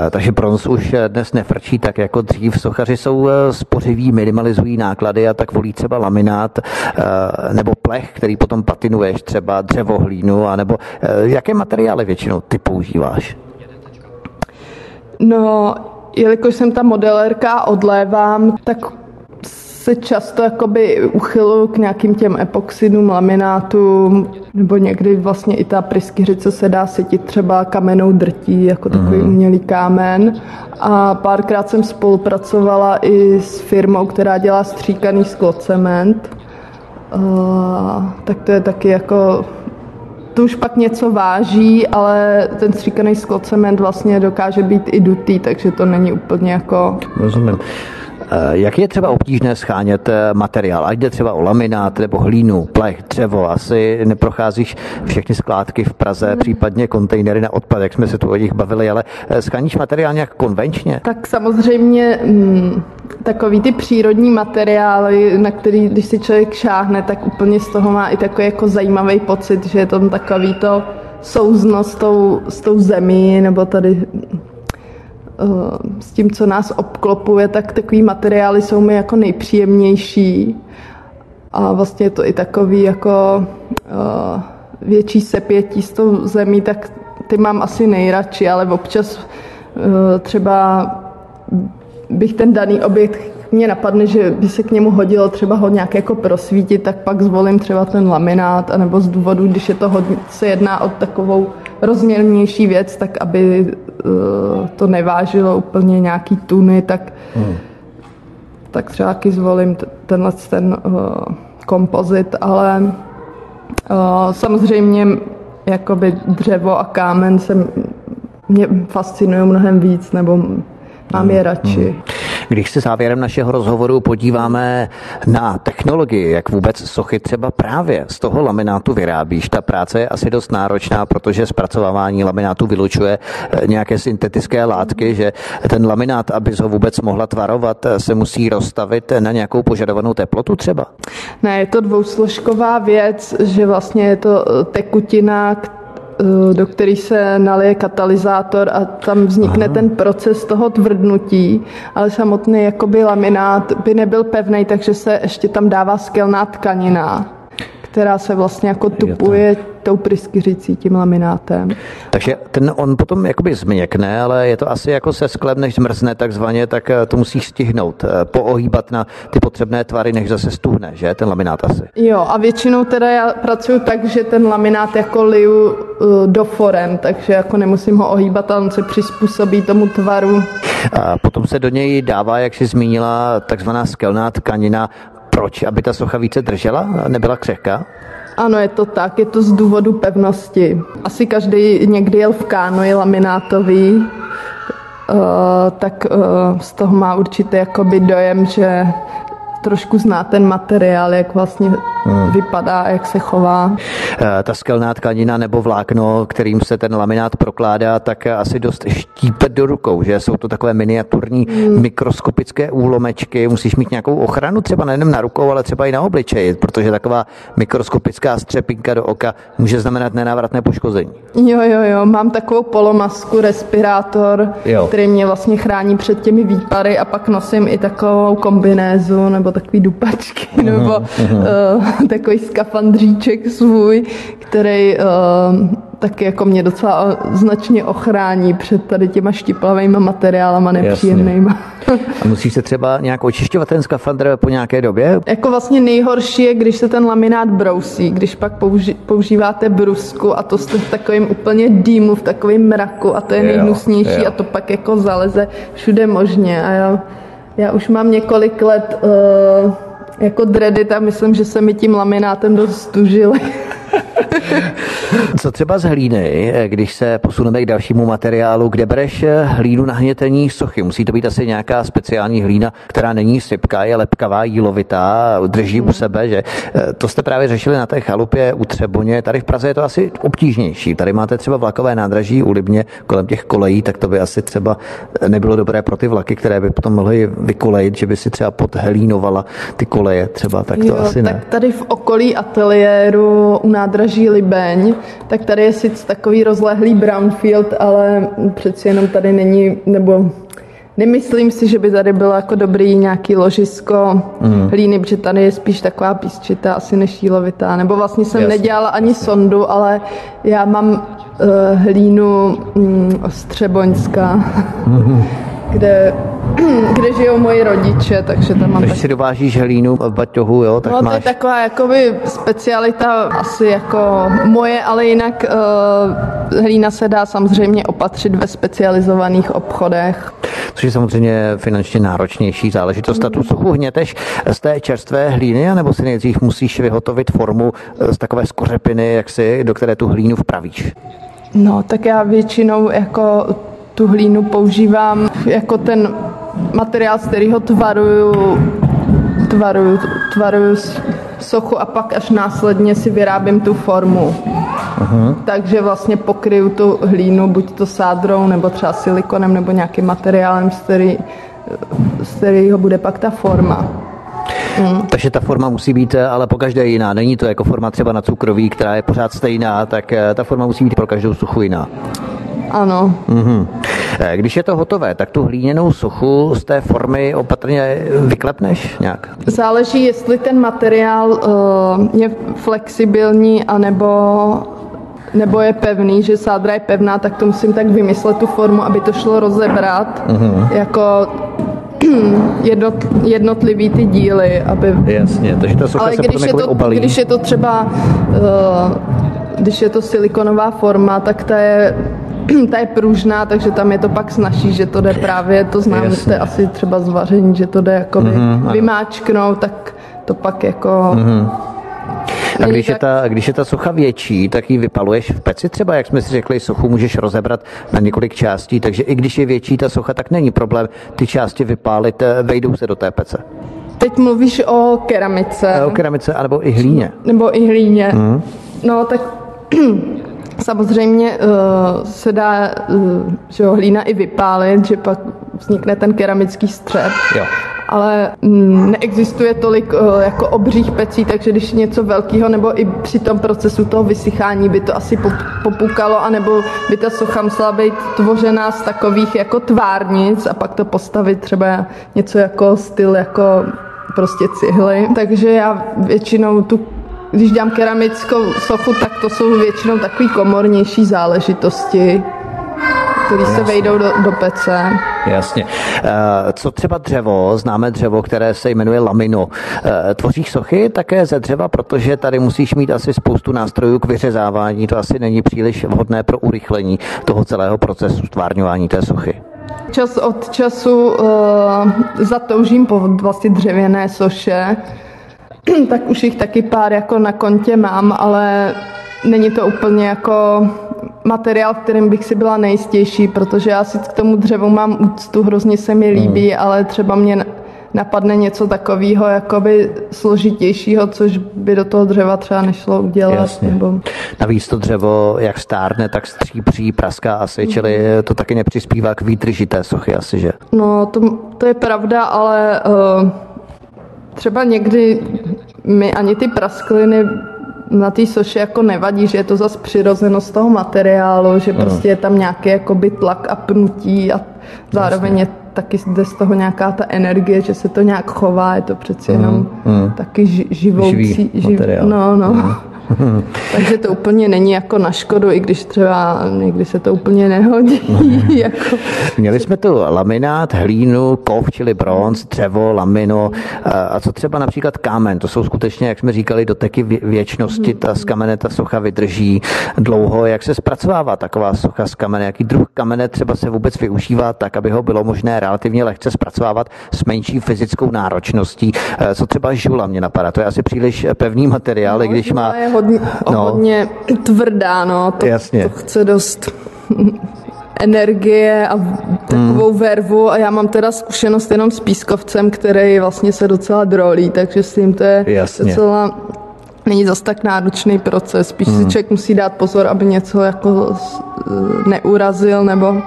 Takže bronz už dnes nefrčí tak jako dřív. Sochaři jsou eh, spořiví, minimalizují náklady a tak volí třeba laminát eh, nebo plech, který potom patinuješ, třeba dřevo, hlínu, anebo jaké materiály většinou ty používáš? No, jelikož jsem ta modelérka odlévám, tak se často jakoby uchylu k nějakým těm epoxidům, laminátům, nebo někdy vlastně i ta pryskyřice se dá sytit třeba kamenou drtí, jako takový mm. umělý kámen. A párkrát jsem spolupracovala i s firmou, která dělá stříkaný sklocement. Uh, tak to je taky jako to už pak něco váží, ale ten stříkaný sklocement vlastně dokáže být i dutý, takže to není úplně jako... Rozumím. Eh, jak je třeba obtížné schánět eh, materiál? Ať jde třeba o laminát nebo hlínu, plech, dřevo. Asi neprocházíš všechny skládky v Praze, hmm. případně kontejnery na odpad, jak jsme se tu o nich bavili, ale eh, scháníš materiál nějak konvenčně? Tak samozřejmě hmm, takový ty přírodní materiály, na který, když si člověk šáhne, tak úplně z toho má i takový jako zajímavý pocit, že je tam takový to souzno s tou, s tou zemí, nebo tady s tím, co nás obklopuje, tak takový materiály jsou mi jako nejpříjemnější. A vlastně je to i takový jako uh, větší sepětí s tou zemí, tak ty mám asi nejradši, ale občas uh, třeba bych ten daný objekt mě napadne, že by se k němu hodilo třeba ho nějak jako prosvítit, tak pak zvolím třeba ten laminát, anebo z důvodu, když je to hodně, se jedná o takovou rozměrnější věc, tak aby to nevážilo úplně nějaký tuny, tak, hmm. tak třeba taky zvolím tenhle ten uh, kompozit, ale uh, samozřejmě jakoby dřevo a kámen se mě fascinují mnohem víc, nebo mám je hmm. radši. Hmm. Když se závěrem našeho rozhovoru podíváme na technologii, jak vůbec sochy třeba právě z toho laminátu vyrábíš, ta práce je asi dost náročná, protože zpracovávání laminátu vylučuje eh, nějaké syntetické látky, že ten laminát, aby ho vůbec mohla tvarovat, eh, se musí rozstavit na nějakou požadovanou teplotu třeba? Ne, je to dvousložková věc, že vlastně je to eh, tekutina, Eh, do který se nalije katalyzátor a tam vznikne Aha. ten proces toho tvrdnutí, ale samotný jakoby laminát by nebyl pevný, takže se ještě tam dává skelná tkanina která se vlastně jako tupuje tou pryskyřicí, tím laminátem. Takže ten on potom jakoby změkne, ale je to asi jako se sklem, než zmrzne takzvaně, tak eh, to musíš stihnout, eh, poohýbat na ty potřebné tvary, než zase stuhne, že, ten laminát asi. Jo, a většinou teda já pracuji tak, že ten laminát jako liju uh, do forem, takže jako nemusím ho ohýbat, ale on se přizpůsobí tomu tvaru. A potom se do něj dává, jak jsi zmínila, takzvaná skelná tkanina. Proč? Aby ta socha více držela? Nebyla křehká? Ano, je to tak, je to z důvodu pevnosti. Asi každý někdy jel v je laminátový, uh, tak uh, z toho má určitý jakoby dojem, že trošku zná ten materiál, jak vlastně hmm. vypadá, jak se chová. Eh, ta skelná tkanina nebo vlákno, kterým se ten laminát prokládá, tak asi dost štípe do rukou, že jsou to takové miniaturní hmm. mikroskopické úlomečky. Musíš mít nějakou ochranu třeba nejen na rukou, ale třeba i na obličeji, protože taková mikroskopická střepinka do oka může znamenat nenávratné poškození. Jo, jo, jo, mám takovou polomasku, respirátor, jo. který mě vlastně chrání před těmi výpary a pak nosím i takovou kombinézu nebo takový dupačky uh-huh, nebo uh-huh. Uh, takový skafandříček svůj, který uh, taky jako mě docela značně ochrání před tady těma štiplavými materiálama nepříjemnýma. A musíš se třeba nějak očišťovat ten skafandr po nějaké době? Jako vlastně nejhorší je, když se ten laminát brousí, když pak použi- používáte brusku a to jste v takovém úplně dýmu, v takovém mraku a to je nejhnusnější jo, jo. a to pak jako zaleze všude možně a já, já už mám několik let uh, jako dready a myslím, že se mi tím laminátem dost stužili. Co třeba z hlíny, když se posuneme k dalšímu materiálu, kde bereš hlínu na hnětení sochy? Musí to být asi nějaká speciální hlína, která není sypká, je lepkavá, jílovitá, drží u sebe, že? To jste právě řešili na té chalupě u Třeboně. Tady v Praze je to asi obtížnější. Tady máte třeba vlakové nádraží u Libně kolem těch kolejí, tak to by asi třeba nebylo dobré pro ty vlaky, které by potom mohly vykolejit, že by si třeba podhlínovala ty koleje třeba, tak to jo, asi ne. Tak tady v okolí ateliéru u nádraží Libeň, tak tady je sice takový rozlehlý brownfield, ale přeci jenom tady není, nebo Nemyslím si, že by tady bylo jako dobrý nějaký ložisko mm. hlíny, protože tady je spíš taková písčitá, asi než jílovitá. Nebo vlastně jsem jasně, nedělala ani jasně. sondu, ale já mám uh, hlínu um, ostřeboňská. Mm. Kde, kde žijou moji rodiče, takže tam mám... Když tak... si dovážíš hlínu v baťohu, jo, tak no, máš... to je taková jakoby specialita asi jako moje, ale jinak uh, hlína se dá samozřejmě opatřit ve specializovaných obchodech. Což je samozřejmě finančně náročnější záležitost. A tu suchu hněteš z té čerstvé hlíny, nebo si nejdřív musíš vyhotovit formu z takové skořepiny, jak si, do které tu hlínu vpravíš? No, tak já většinou jako tu hlínu používám jako ten materiál, z kterého tvaruju, tvaruju, tvaruju sochu a pak až následně si vyrábím tu formu. Aha. Takže vlastně pokryju tu hlínu buď to sádrou, nebo třeba silikonem, nebo nějakým materiálem, z, který, z kterého bude pak ta forma. Hmm. Takže ta forma musí být eh, ale po každé jiná. Není to jako forma třeba na cukroví, která je pořád stejná, tak eh, ta forma musí být pro každou suchu jiná. Ano. Mm-hmm. Když je to hotové, tak tu hlíněnou sochu z té formy opatrně vyklepneš nějak? Záleží, jestli ten materiál uh, je flexibilní, anebo nebo je pevný, že sádra je pevná, tak to musím tak vymyslet tu formu, aby to šlo rozebrat uh-huh. jako jednot, jednotlivý ty díly, aby... Jasně, takže ta socha Ale se když potom je to, obalí. když je to třeba, uh, když je to silikonová forma, tak ta je ta je pružná, takže tam je to pak snaží, že to jde právě, to znám, že to je asi třeba zvaření, že to jde jako mm-hmm, vymáčknout, tak to pak jako... Mm-hmm. A když, je ta, když je ta socha větší, tak ji vypaluješ v peci třeba, jak jsme si řekli, sochu můžeš rozebrat na několik částí, takže i když je větší ta socha, tak není problém ty části vypálit, eh, vejdou se do té pece. Teď mluvíš o keramice. O keramice, anebo i hlíně. Nebo i hlíně. Mm. No tak Samozřejmě uh, se dá uh, že jo, hlína i vypálit, že pak vznikne ten keramický střep. Jo. Ale mm, neexistuje tolik uh, jako obřích pecí, takže když něco velkého nebo i při tom procesu toho vysychání by to asi popukalo, anebo by ta socha musela být tvořená z takových jako tvárnic a pak to postavit třeba něco jako styl jako prostě cihly. Takže já většinou tu když dělám keramickou sochu, tak to jsou většinou takové komornější záležitosti, které se vejdou do, do pece. Jasně. Eh, co třeba dřevo? Známe dřevo, které se jmenuje lamino. Eh, tvoříš sochy také ze dřeva, protože tady musíš mít asi spoustu nástrojů k vyřezávání. To asi není příliš vhodné pro urychlení toho celého procesu stvárňování té sochy. Čas od času uh, zatoužím po vlastně dřevěné soše, tak už jich taky pár jako na kontě mám, ale není to úplně jako materiál, kterým bych si byla nejistější, protože já si k tomu dřevu mám úctu, hrozně se mi líbí, mm. ale třeba mě napadne něco takového jakoby složitějšího, což by do toho dřeva třeba nešlo udělat. Jasně. Nebo... Navíc to dřevo, jak stárne, tak střípří, praská asi, čili to taky nepřispívá k výdrži té sochy asi, že? No, to, to je pravda, ale uh, třeba někdy mi ani ty praskliny na té soše jako nevadí, že je to zase přirozenost toho materiálu, že prostě je tam nějaký jakoby tlak a pnutí a zároveň je taky jde z toho nějaká ta energie, že se to nějak chová, je to přeci jenom mm, mm. taky živoucí. Živý materiál. No, no. Mm. Takže to úplně není jako na škodu, i když třeba někdy se to úplně nehodí. jako. Měli jsme tu laminát, hlínu, kov, čili bronz, dřevo, lamino a co třeba například kámen. To jsou skutečně, jak jsme říkali, doteky věčnosti. Ta z kamene ta socha vydrží dlouho. Jak se zpracovává taková socha z kamene? Jaký druh kamene třeba se vůbec využívá tak, aby ho bylo možné relativně lehce zpracovávat s menší fyzickou náročností? Co třeba žula mě napadá? To je asi příliš pevný materiál, no, když má hodně, no. hodně tvrdá, no. To, Jasně. to chce dost energie a takovou hmm. vervu a já mám teda zkušenost jenom s pískovcem, který vlastně se docela drolí, takže s tím to je Jasně. docela není zas tak náročný proces. Spíš hmm. si člověk musí dát pozor, aby něco jako neurazil nebo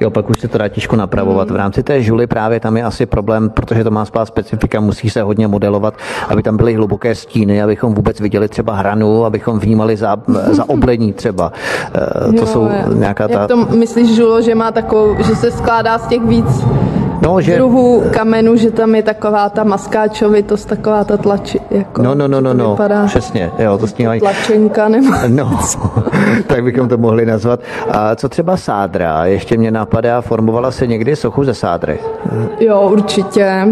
Jo, pak už se to dá těžko napravovat. V rámci té žuly právě tam je asi problém, protože to má svá specifika, musí se hodně modelovat, aby tam byly hluboké stíny, abychom vůbec viděli třeba hranu, abychom vnímali za, za oblení třeba. Eh, to jo, jsou nějaká ta... Jak to myslíš, Žulo, že má takovou, že se skládá z těch víc no, že... druhů kamenu, že tam je taková ta maskáčovitost, taková ta tlač, jako, no, no, no, no, no, vypadá, přesně, jo, to snívají. Tlačenka nebo No, tak bychom to mohli nazvat. A co třeba sádra? Ještě mě napadá, formovala se někdy sochu ze sádry? Jo, určitě.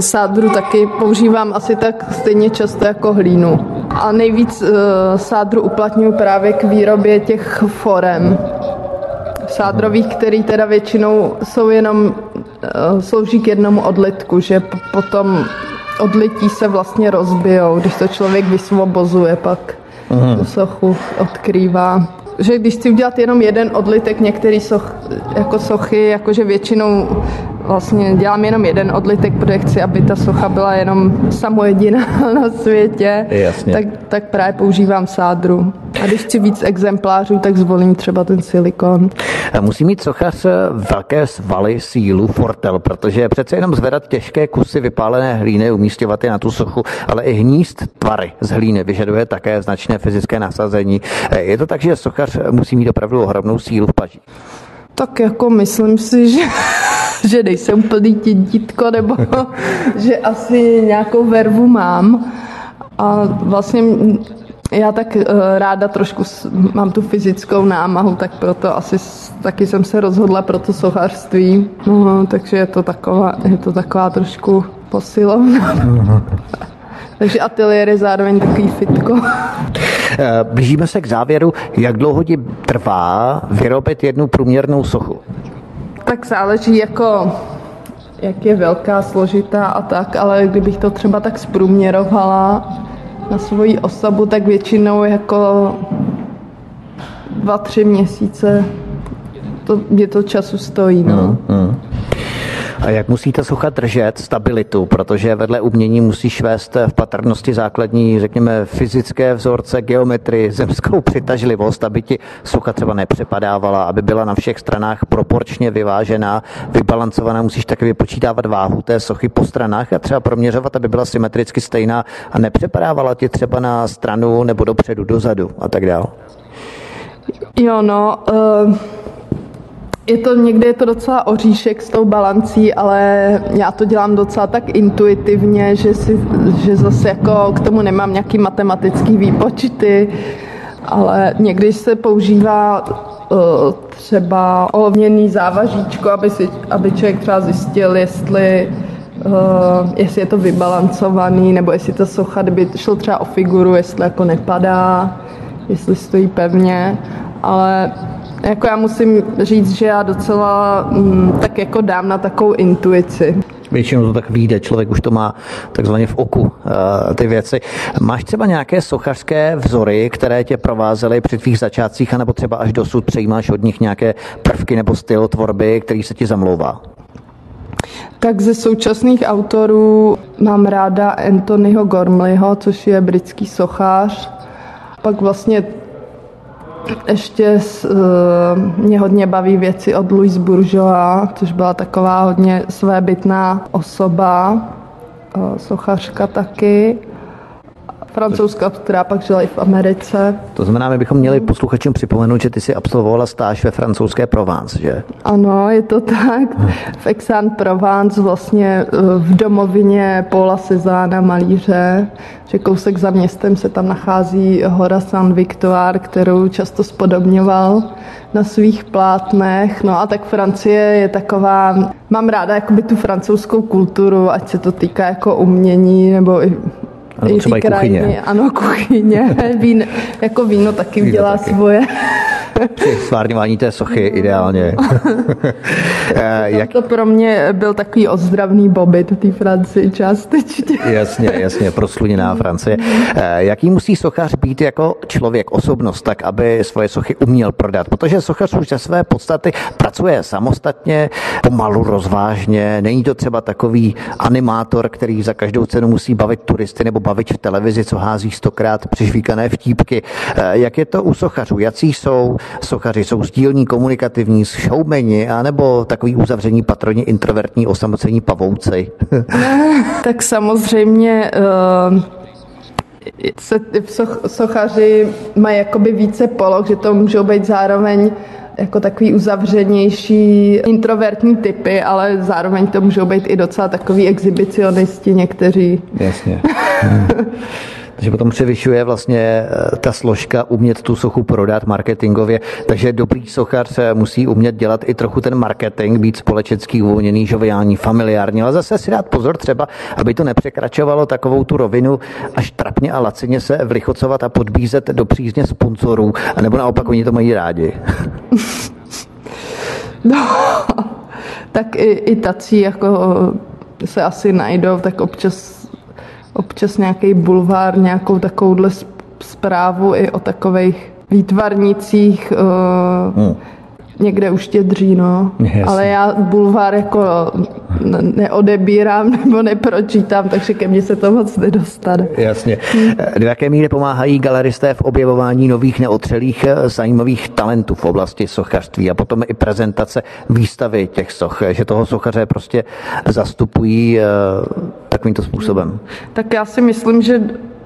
Sádru taky používám asi tak stejně často jako hlínu. A nejvíc uh, sádru uplatňuji právě k výrobě těch forem sádrových, který teda většinou jsou jenom Eh, slouží k jednomu odlitku, že potom odlití se vlastně rozbijou, když to člověk vysvobozuje pak Aha. tu sochu odkrývá. Že když chci udělat jenom jeden odlitek, některý soch, jako sochy, jakože většinou vlastně dělám jenom jeden odlitek, protože chci, aby ta socha byla jenom samojediná na světě, Jasně. Tak, tak právě používám sádru. A když chci víc exemplářů, tak zvolím třeba ten silikon. Musí mít sochař velké svaly, sílu, fortel, protože přece jenom zvedat těžké kusy vypálené hlíny, umístěvat je na tu sochu, ale i hnízd tvary z hlíny vyžaduje také značné fyzické nasazení. Je to tak, že sochař musí mít opravdu ohromnou sílu v paži? Tak jako myslím si, že že nejsem plný tintítko, nebo že asi nějakou vervu mám. A vlastně já tak uh, ráda trošku mám tu fyzickou námahu, tak proto asi taky jsem se rozhodla pro to sochařství. No, takže je to taková, je to taková trošku posilovna. Takže ateliér je zároveň takový fitko. Eh, blížíme se k závěru. Jak dlouho ti trvá vyrobit jednu průměrnou sochu? Tak záleží jako jak je velká, složitá a tak, ale kdybych to třeba tak zprůměrovala na svoji osobu, tak většinou jako dva, tři měsíce to, mě to času stojí. No. Hmm, hmm. A jak musí ta socha držet stabilitu, protože vedle umění musíš vést v patrnosti základní, řekněme, fyzické vzorce, geometrii, zemskou přitažlivost, aby ti socha třeba nepřepadávala, aby byla na všech stranách proporčně vyvážená, vybalancovaná. Musíš taky vypočítávat váhu té sochy po stranách a třeba proměřovat, aby byla symetricky stejná a nepřepadávala ti třeba na stranu nebo dopředu, dozadu a tak dále. Jo, no, uh je to někde je to docela oříšek s tou balancí, ale já to dělám docela tak intuitivně, že, si, že zase jako k tomu nemám nějaký matematický výpočty, ale někdy se používá uh, třeba ovněný závažíčko, aby, si, aby člověk třeba zjistil, jestli Uh, jestli je to vybalancovaný, nebo jestli ta socha, kdyby šlo třeba o figuru, jestli jako nepadá, jestli stojí pevně, ale jako já musím říct, že já docela mm, tak jako dám na takovou intuici. Většinou to tak vyjde, člověk už to má takzvaně v oku, uh, ty věci. Máš třeba nějaké sochařské vzory, které tě provázely při tvých začátcích, anebo třeba až dosud přejímáš od nich nějaké prvky nebo styl tvorby, který se ti zamlouvá? Tak ze současných autorů mám ráda Anthonyho Gormleyho, což je britský sochař. Pak vlastně ještě uh, mě hodně baví věci od Louise Bourgeois, což byla taková hodně svébytná osoba, uh, sochařka taky francouzska, která pak žila i v Americe. To znamená, my bychom měli posluchačům připomenout, že ty si absolvovala stáž ve francouzské Provence, že? Ano, je to tak. V Aix-en-Provence, vlastně eh, v domovině Paula Cezána, malíře, že kousek za městem se tam nachází hora Saint-Victoire, kterou často spodobňoval na svých plátnech. No a tak Francie je taková, mám ráda jakoby tu francouzskou kulturu, ať se to týká jako umění nebo i ano, třeba i kuchyně. Ano, kuchyně. Vín, jako víno taky víno dělá taky. svoje. Při stvárňování té sochy ideálně. Eh, jak... To pro mě byl takový ozdravný bobyt v té Francii částečně. jasně, jasně, prosluněná Francie. Eh, jaký musí sochař být jako člověk, osobnost, tak aby svoje sochy uměl prodat? Protože sochař už ze své podstaty pracuje samostatně, pomalu rozvážně. Není to třeba takový animátor, který za každou cenu musí bavit turisty nebo bavit v televizi, co hází stokrát přišvíkané vtípky. Eh, jak je to u sochařů? Jací jsou? sochaři jsou sdílní, komunikativní, showmeni, anebo takový uzavření patroni, introvertní, osamocení pavouci? tak samozřejmě uh se, sochaři mají jakoby více poloh, že to můžou být zároveň jako takový uzavřenější introvertní typy, ale zároveň to můžou být i docela takový exhibicionisti někteří. Jasně. Takže potom převyšuje vlastně eh, ta složka umět tu sochu prodat marketingově. Takže dobrý sochař eh, musí umět dělat i trochu ten marketing, být společenský, uvolněný, žoviální, familiární, ale zase si dát pozor třeba, aby to nepřekračovalo takovou tu rovinu až trapně a lacině se vlichocovat a podbízet do přízně sponzorů, anebo naopak oni to mají rádi. No, tak i, i tací jako se asi najdou, tak občas občas nějaký bulvár, nějakou takovouhle zprávu i o takových výtvarnicích, hmm někde už štědří, no. Jasně. Ale já bulvár jako neodebírám nebo nepročítám, takže ke mně se to moc nedostane. Jasně. Do jaké míry pomáhají galeristé v objevování nových neotřelých eh, zajímavých talentů v oblasti sochařství a potom i prezentace výstavy těch soch, že toho sochaře prostě zastupují eh, takovýmto způsobem? Tak já si myslím, že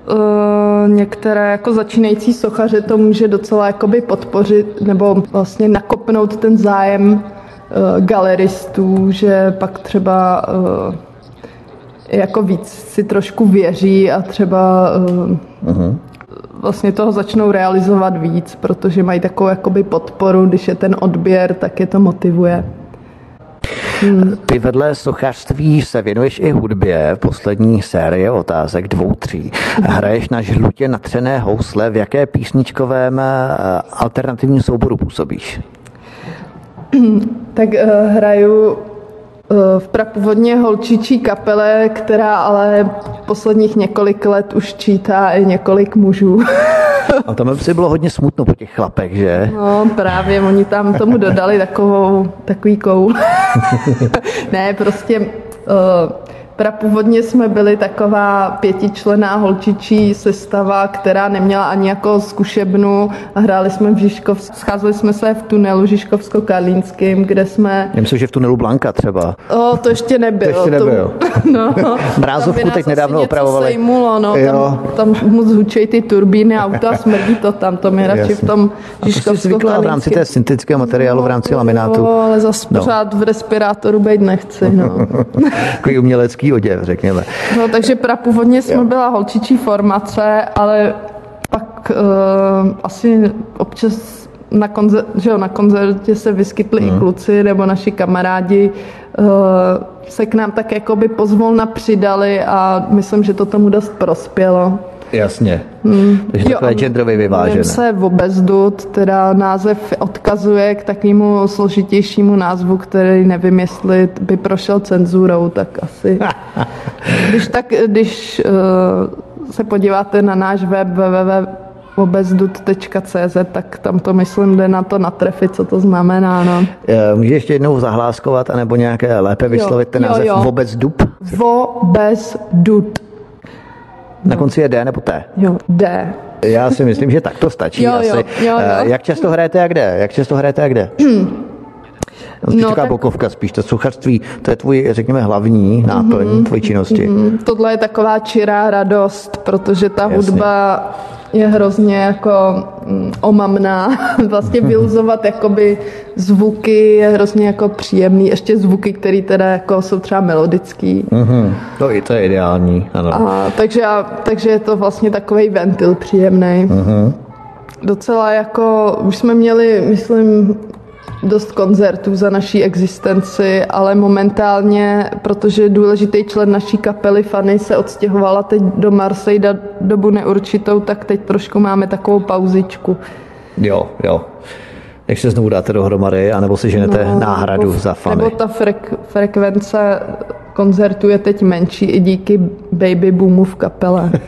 Uh, některé jako začínající sochaře to může docela jakoby podpořit nebo vlastně nakopnout ten zájem uh, galeristů, že pak třeba uh, jako víc si trošku věří a třeba uh-huh. vlastně toho začnou realizovat víc, protože mají takovou jakoby podporu, když je ten odběr, tak je to motivuje. Hmm. Ty vedle sochařství se věnuješ i hudbě. Poslední série otázek dvou, tří. Hraješ na žlutě natřené housle. V jaké písničkovém eh, alternativním souboru působíš? Tak uh, hraju v prapůvodně holčičí kapele, která ale posledních několik let už čítá i několik mužů. A tam by si bylo hodně smutno po těch chlapech, že? No právě, oni tam tomu dodali takovou, takový koul. ne, prostě uh, Prapůvodně jsme byli taková pětičlená holčičí sestava, která neměla ani jako zkušebnu a hráli jsme v Žižkov, scházeli jsme se v tunelu Žižkovsko-Karlínským, kde jsme... Já myslím, že v tunelu Blanka třeba. O, to ještě nebylo. To ještě nebyl. To, no, Mrázovku teď nedávno opravovali. Sejmulo, no, tam, tam moc hučej ty turbíny auta a smrdí to tam, to mi radši v tom Žižkovsko v rámci té syntetického materiálu, v rámci laminátu. No, ale zase no. pořád v respirátoru být nechci, no. Takový umělecký oděv, řekněme. No, takže prapůvodně jsme byla holčičí formace, ale pak uh, asi občas na, koncer- že jo, na koncertě se vyskytli hmm. i kluci nebo naši kamarádi uh, se k nám tak jakoby pozvolna přidali a myslím, že to tomu dost prospělo. Jasně. Hmm. Takže jo, takové genderově vyvážené. se v obezdut, teda název odkazuje k takovému složitějšímu názvu, který nevím, jestli by prošel cenzurou, tak asi. když tak, když uh, se podíváte na náš web www obezdut.cz, tak tam to myslím jde na to natrefit, co to znamená. No. Eh, Můžeš ještě jednou zahláskovať, anebo nějaké lépe vyslovit ten jo, název jo. Vobezdub? Vobezdut. Na konci je D nebo T? Jo, D. Já si myslím, že tak to stačí Jo, asi. jo, jo, Eh, jo. Jak často hrajete a kde? Jak často hrajete a kde? Spíš No, taková tak- bokovka, spíš to suchařství, to je tvůj, řekněme, hlavní náplň Mhm, tvojí činnosti. Tohle je taková čirá radost, protože ta Jasně. hudba je hrozně jako mm, omamná. Vlastně vyluzovat jakoby zvuky je hrozně jako příjemný. Ještě zvuky, které teda jako jsou třeba melodický. Mhm. To, i to je ideální, ano. A, takže, takže je to vlastně takový ventil příjemný. Docela jako, už jsme měli, myslím, dost koncertů za naší existenci, ale momentálně, protože důležitý člen naší kapely Fanny se odstěhovala teď do Marseille dobu neurčitou, tak teď trošku máme takovou pauzičku. Jo, jo. Než se znovu dáte dohromady, anebo si ženete No, náhradu nebo- za fany. Nebo ta frek, frekvence koncertů je teď menší i díky baby boomu v kapele.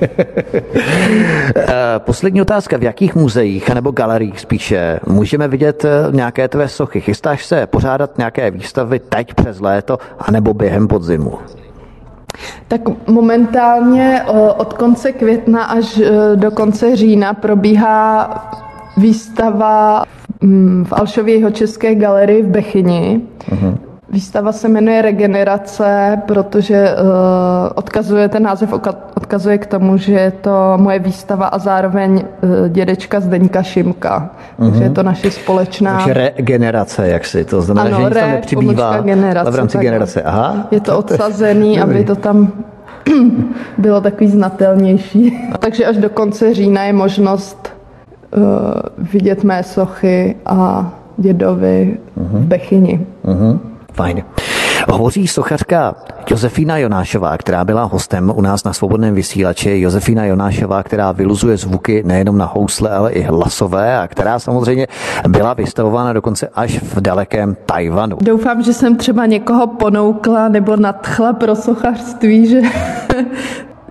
Eh, Poslední otázka. V jakých muzeích anebo galeriích spíše můžeme vidět eh, nějaké tvé sochy? Chystáš se pořádat nějaké výstavy teď přes léto anebo během podzimu? Tak momentálně o, od konce května až do konce října probíhá výstava v Alšově jeho české galerii v Bechyni. Výstava se jmenuje Regenerace, protože uh, odkazuje, ten název odkazuje k tomu, že je to moje výstava a zároveň uh, dědečka Zdeňka Šimka. Takže je to naše společná... Takže regenerace, jak si, to znamená, Ano, že nic tam re, nepřibývá, pomlčka generace, ale v rámci generace. Aha. Je to odsazený, aby to tam bylo takový znatelnější. Takže až do konce října je možnost vidět mé sochy a dědovi v Bechyni. Mhm. Fajn. Hovoří sochařka Josefína Jonášová, která byla hostem u nás na svobodném vysílači. Josefína Jonášová, která vyluzuje zvuky nejenom na housle, ale i hlasové a která samozřejmě byla vystavována dokonce až v dalekém Tajvanu. Doufám, že jsem třeba někoho ponoukla nebo nadchla pro sochařství, že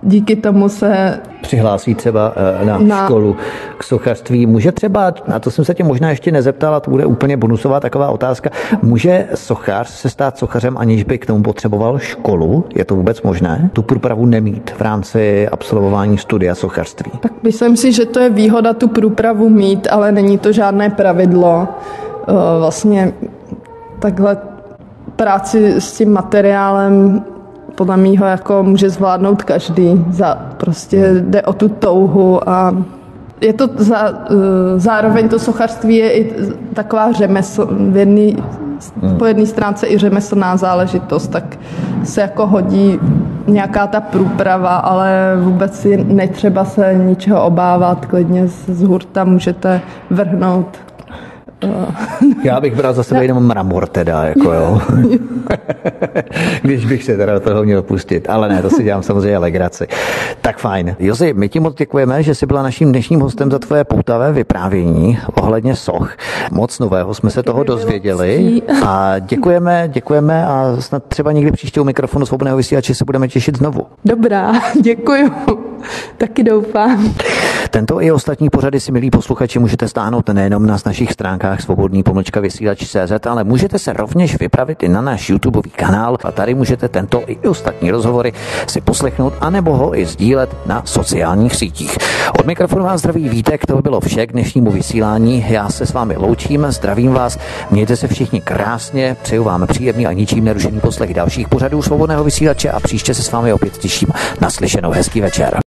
díky tomu se Přihlásí třeba eh, na, Na- školu k sochařství. Může třeba, na to jsem se tě možná ještě nezeptal, a to bude úplně bonusová taková otázka, může sochař se stát sochařem, aniž by k tomu potřeboval školu? Je to vůbec možné? Tu průpravu nemít v rámci absolvování studia sochařství? Tak myslím si, že to je výhoda tu průpravu mít, ale není to žádné pravidlo. Eh, Vlastně takhle práci s tím materiálem podle mýho jako může zvládnout každý. Za, prostě jde o tu touhu a je to za, eh, zároveň to sochařství je i taková řemesl, v jedný, po jedné stránce i řemeslná záležitost, tak se jako hodí nějaká ta průprava, ale vůbec si netřeba se ničeho obávat, klidně z hurta můžete vrhnout Já bych bral za sebe jenom mramor teda, jako jo. Když bych se teda do toho měl pustit. Ale ne, to si dělám samozřejmě legraci. Tak fajn. Jozi, my ti moc děkujeme, že jsi byla naším dnešním hostem za tvoje poutavé vyprávění ohledně soch. Moc nového jsme se toho dozvěděli. A děkujeme, děkujeme a snad třeba někdy příště u mikrofonu svobodného vysílače se budeme těšit znovu. Dobrá, děkuju. Taky doufám. Tento i ostatní pořady si, milí posluchači, můžete stáhnout nejenom na našich stránkách svobodný pomlčka vysílač CZ, ale můžete se rovněž vypravit i na náš YouTubeový kanál a tady můžete tento i ostatní rozhovory si poslechnout anebo ho i sdílet na sociálních sítích. Od mikrofonu vás zdraví Vítek, to by bylo vše k dnešnímu vysílání. Já se s vámi loučím, zdravím vás, mějte se všichni krásně, přeju vám příjemný a ničím nerušený poslech dalších pořadů svobodného vysílače a příště se s vámi opět těším. Naslyšenou hezký večer.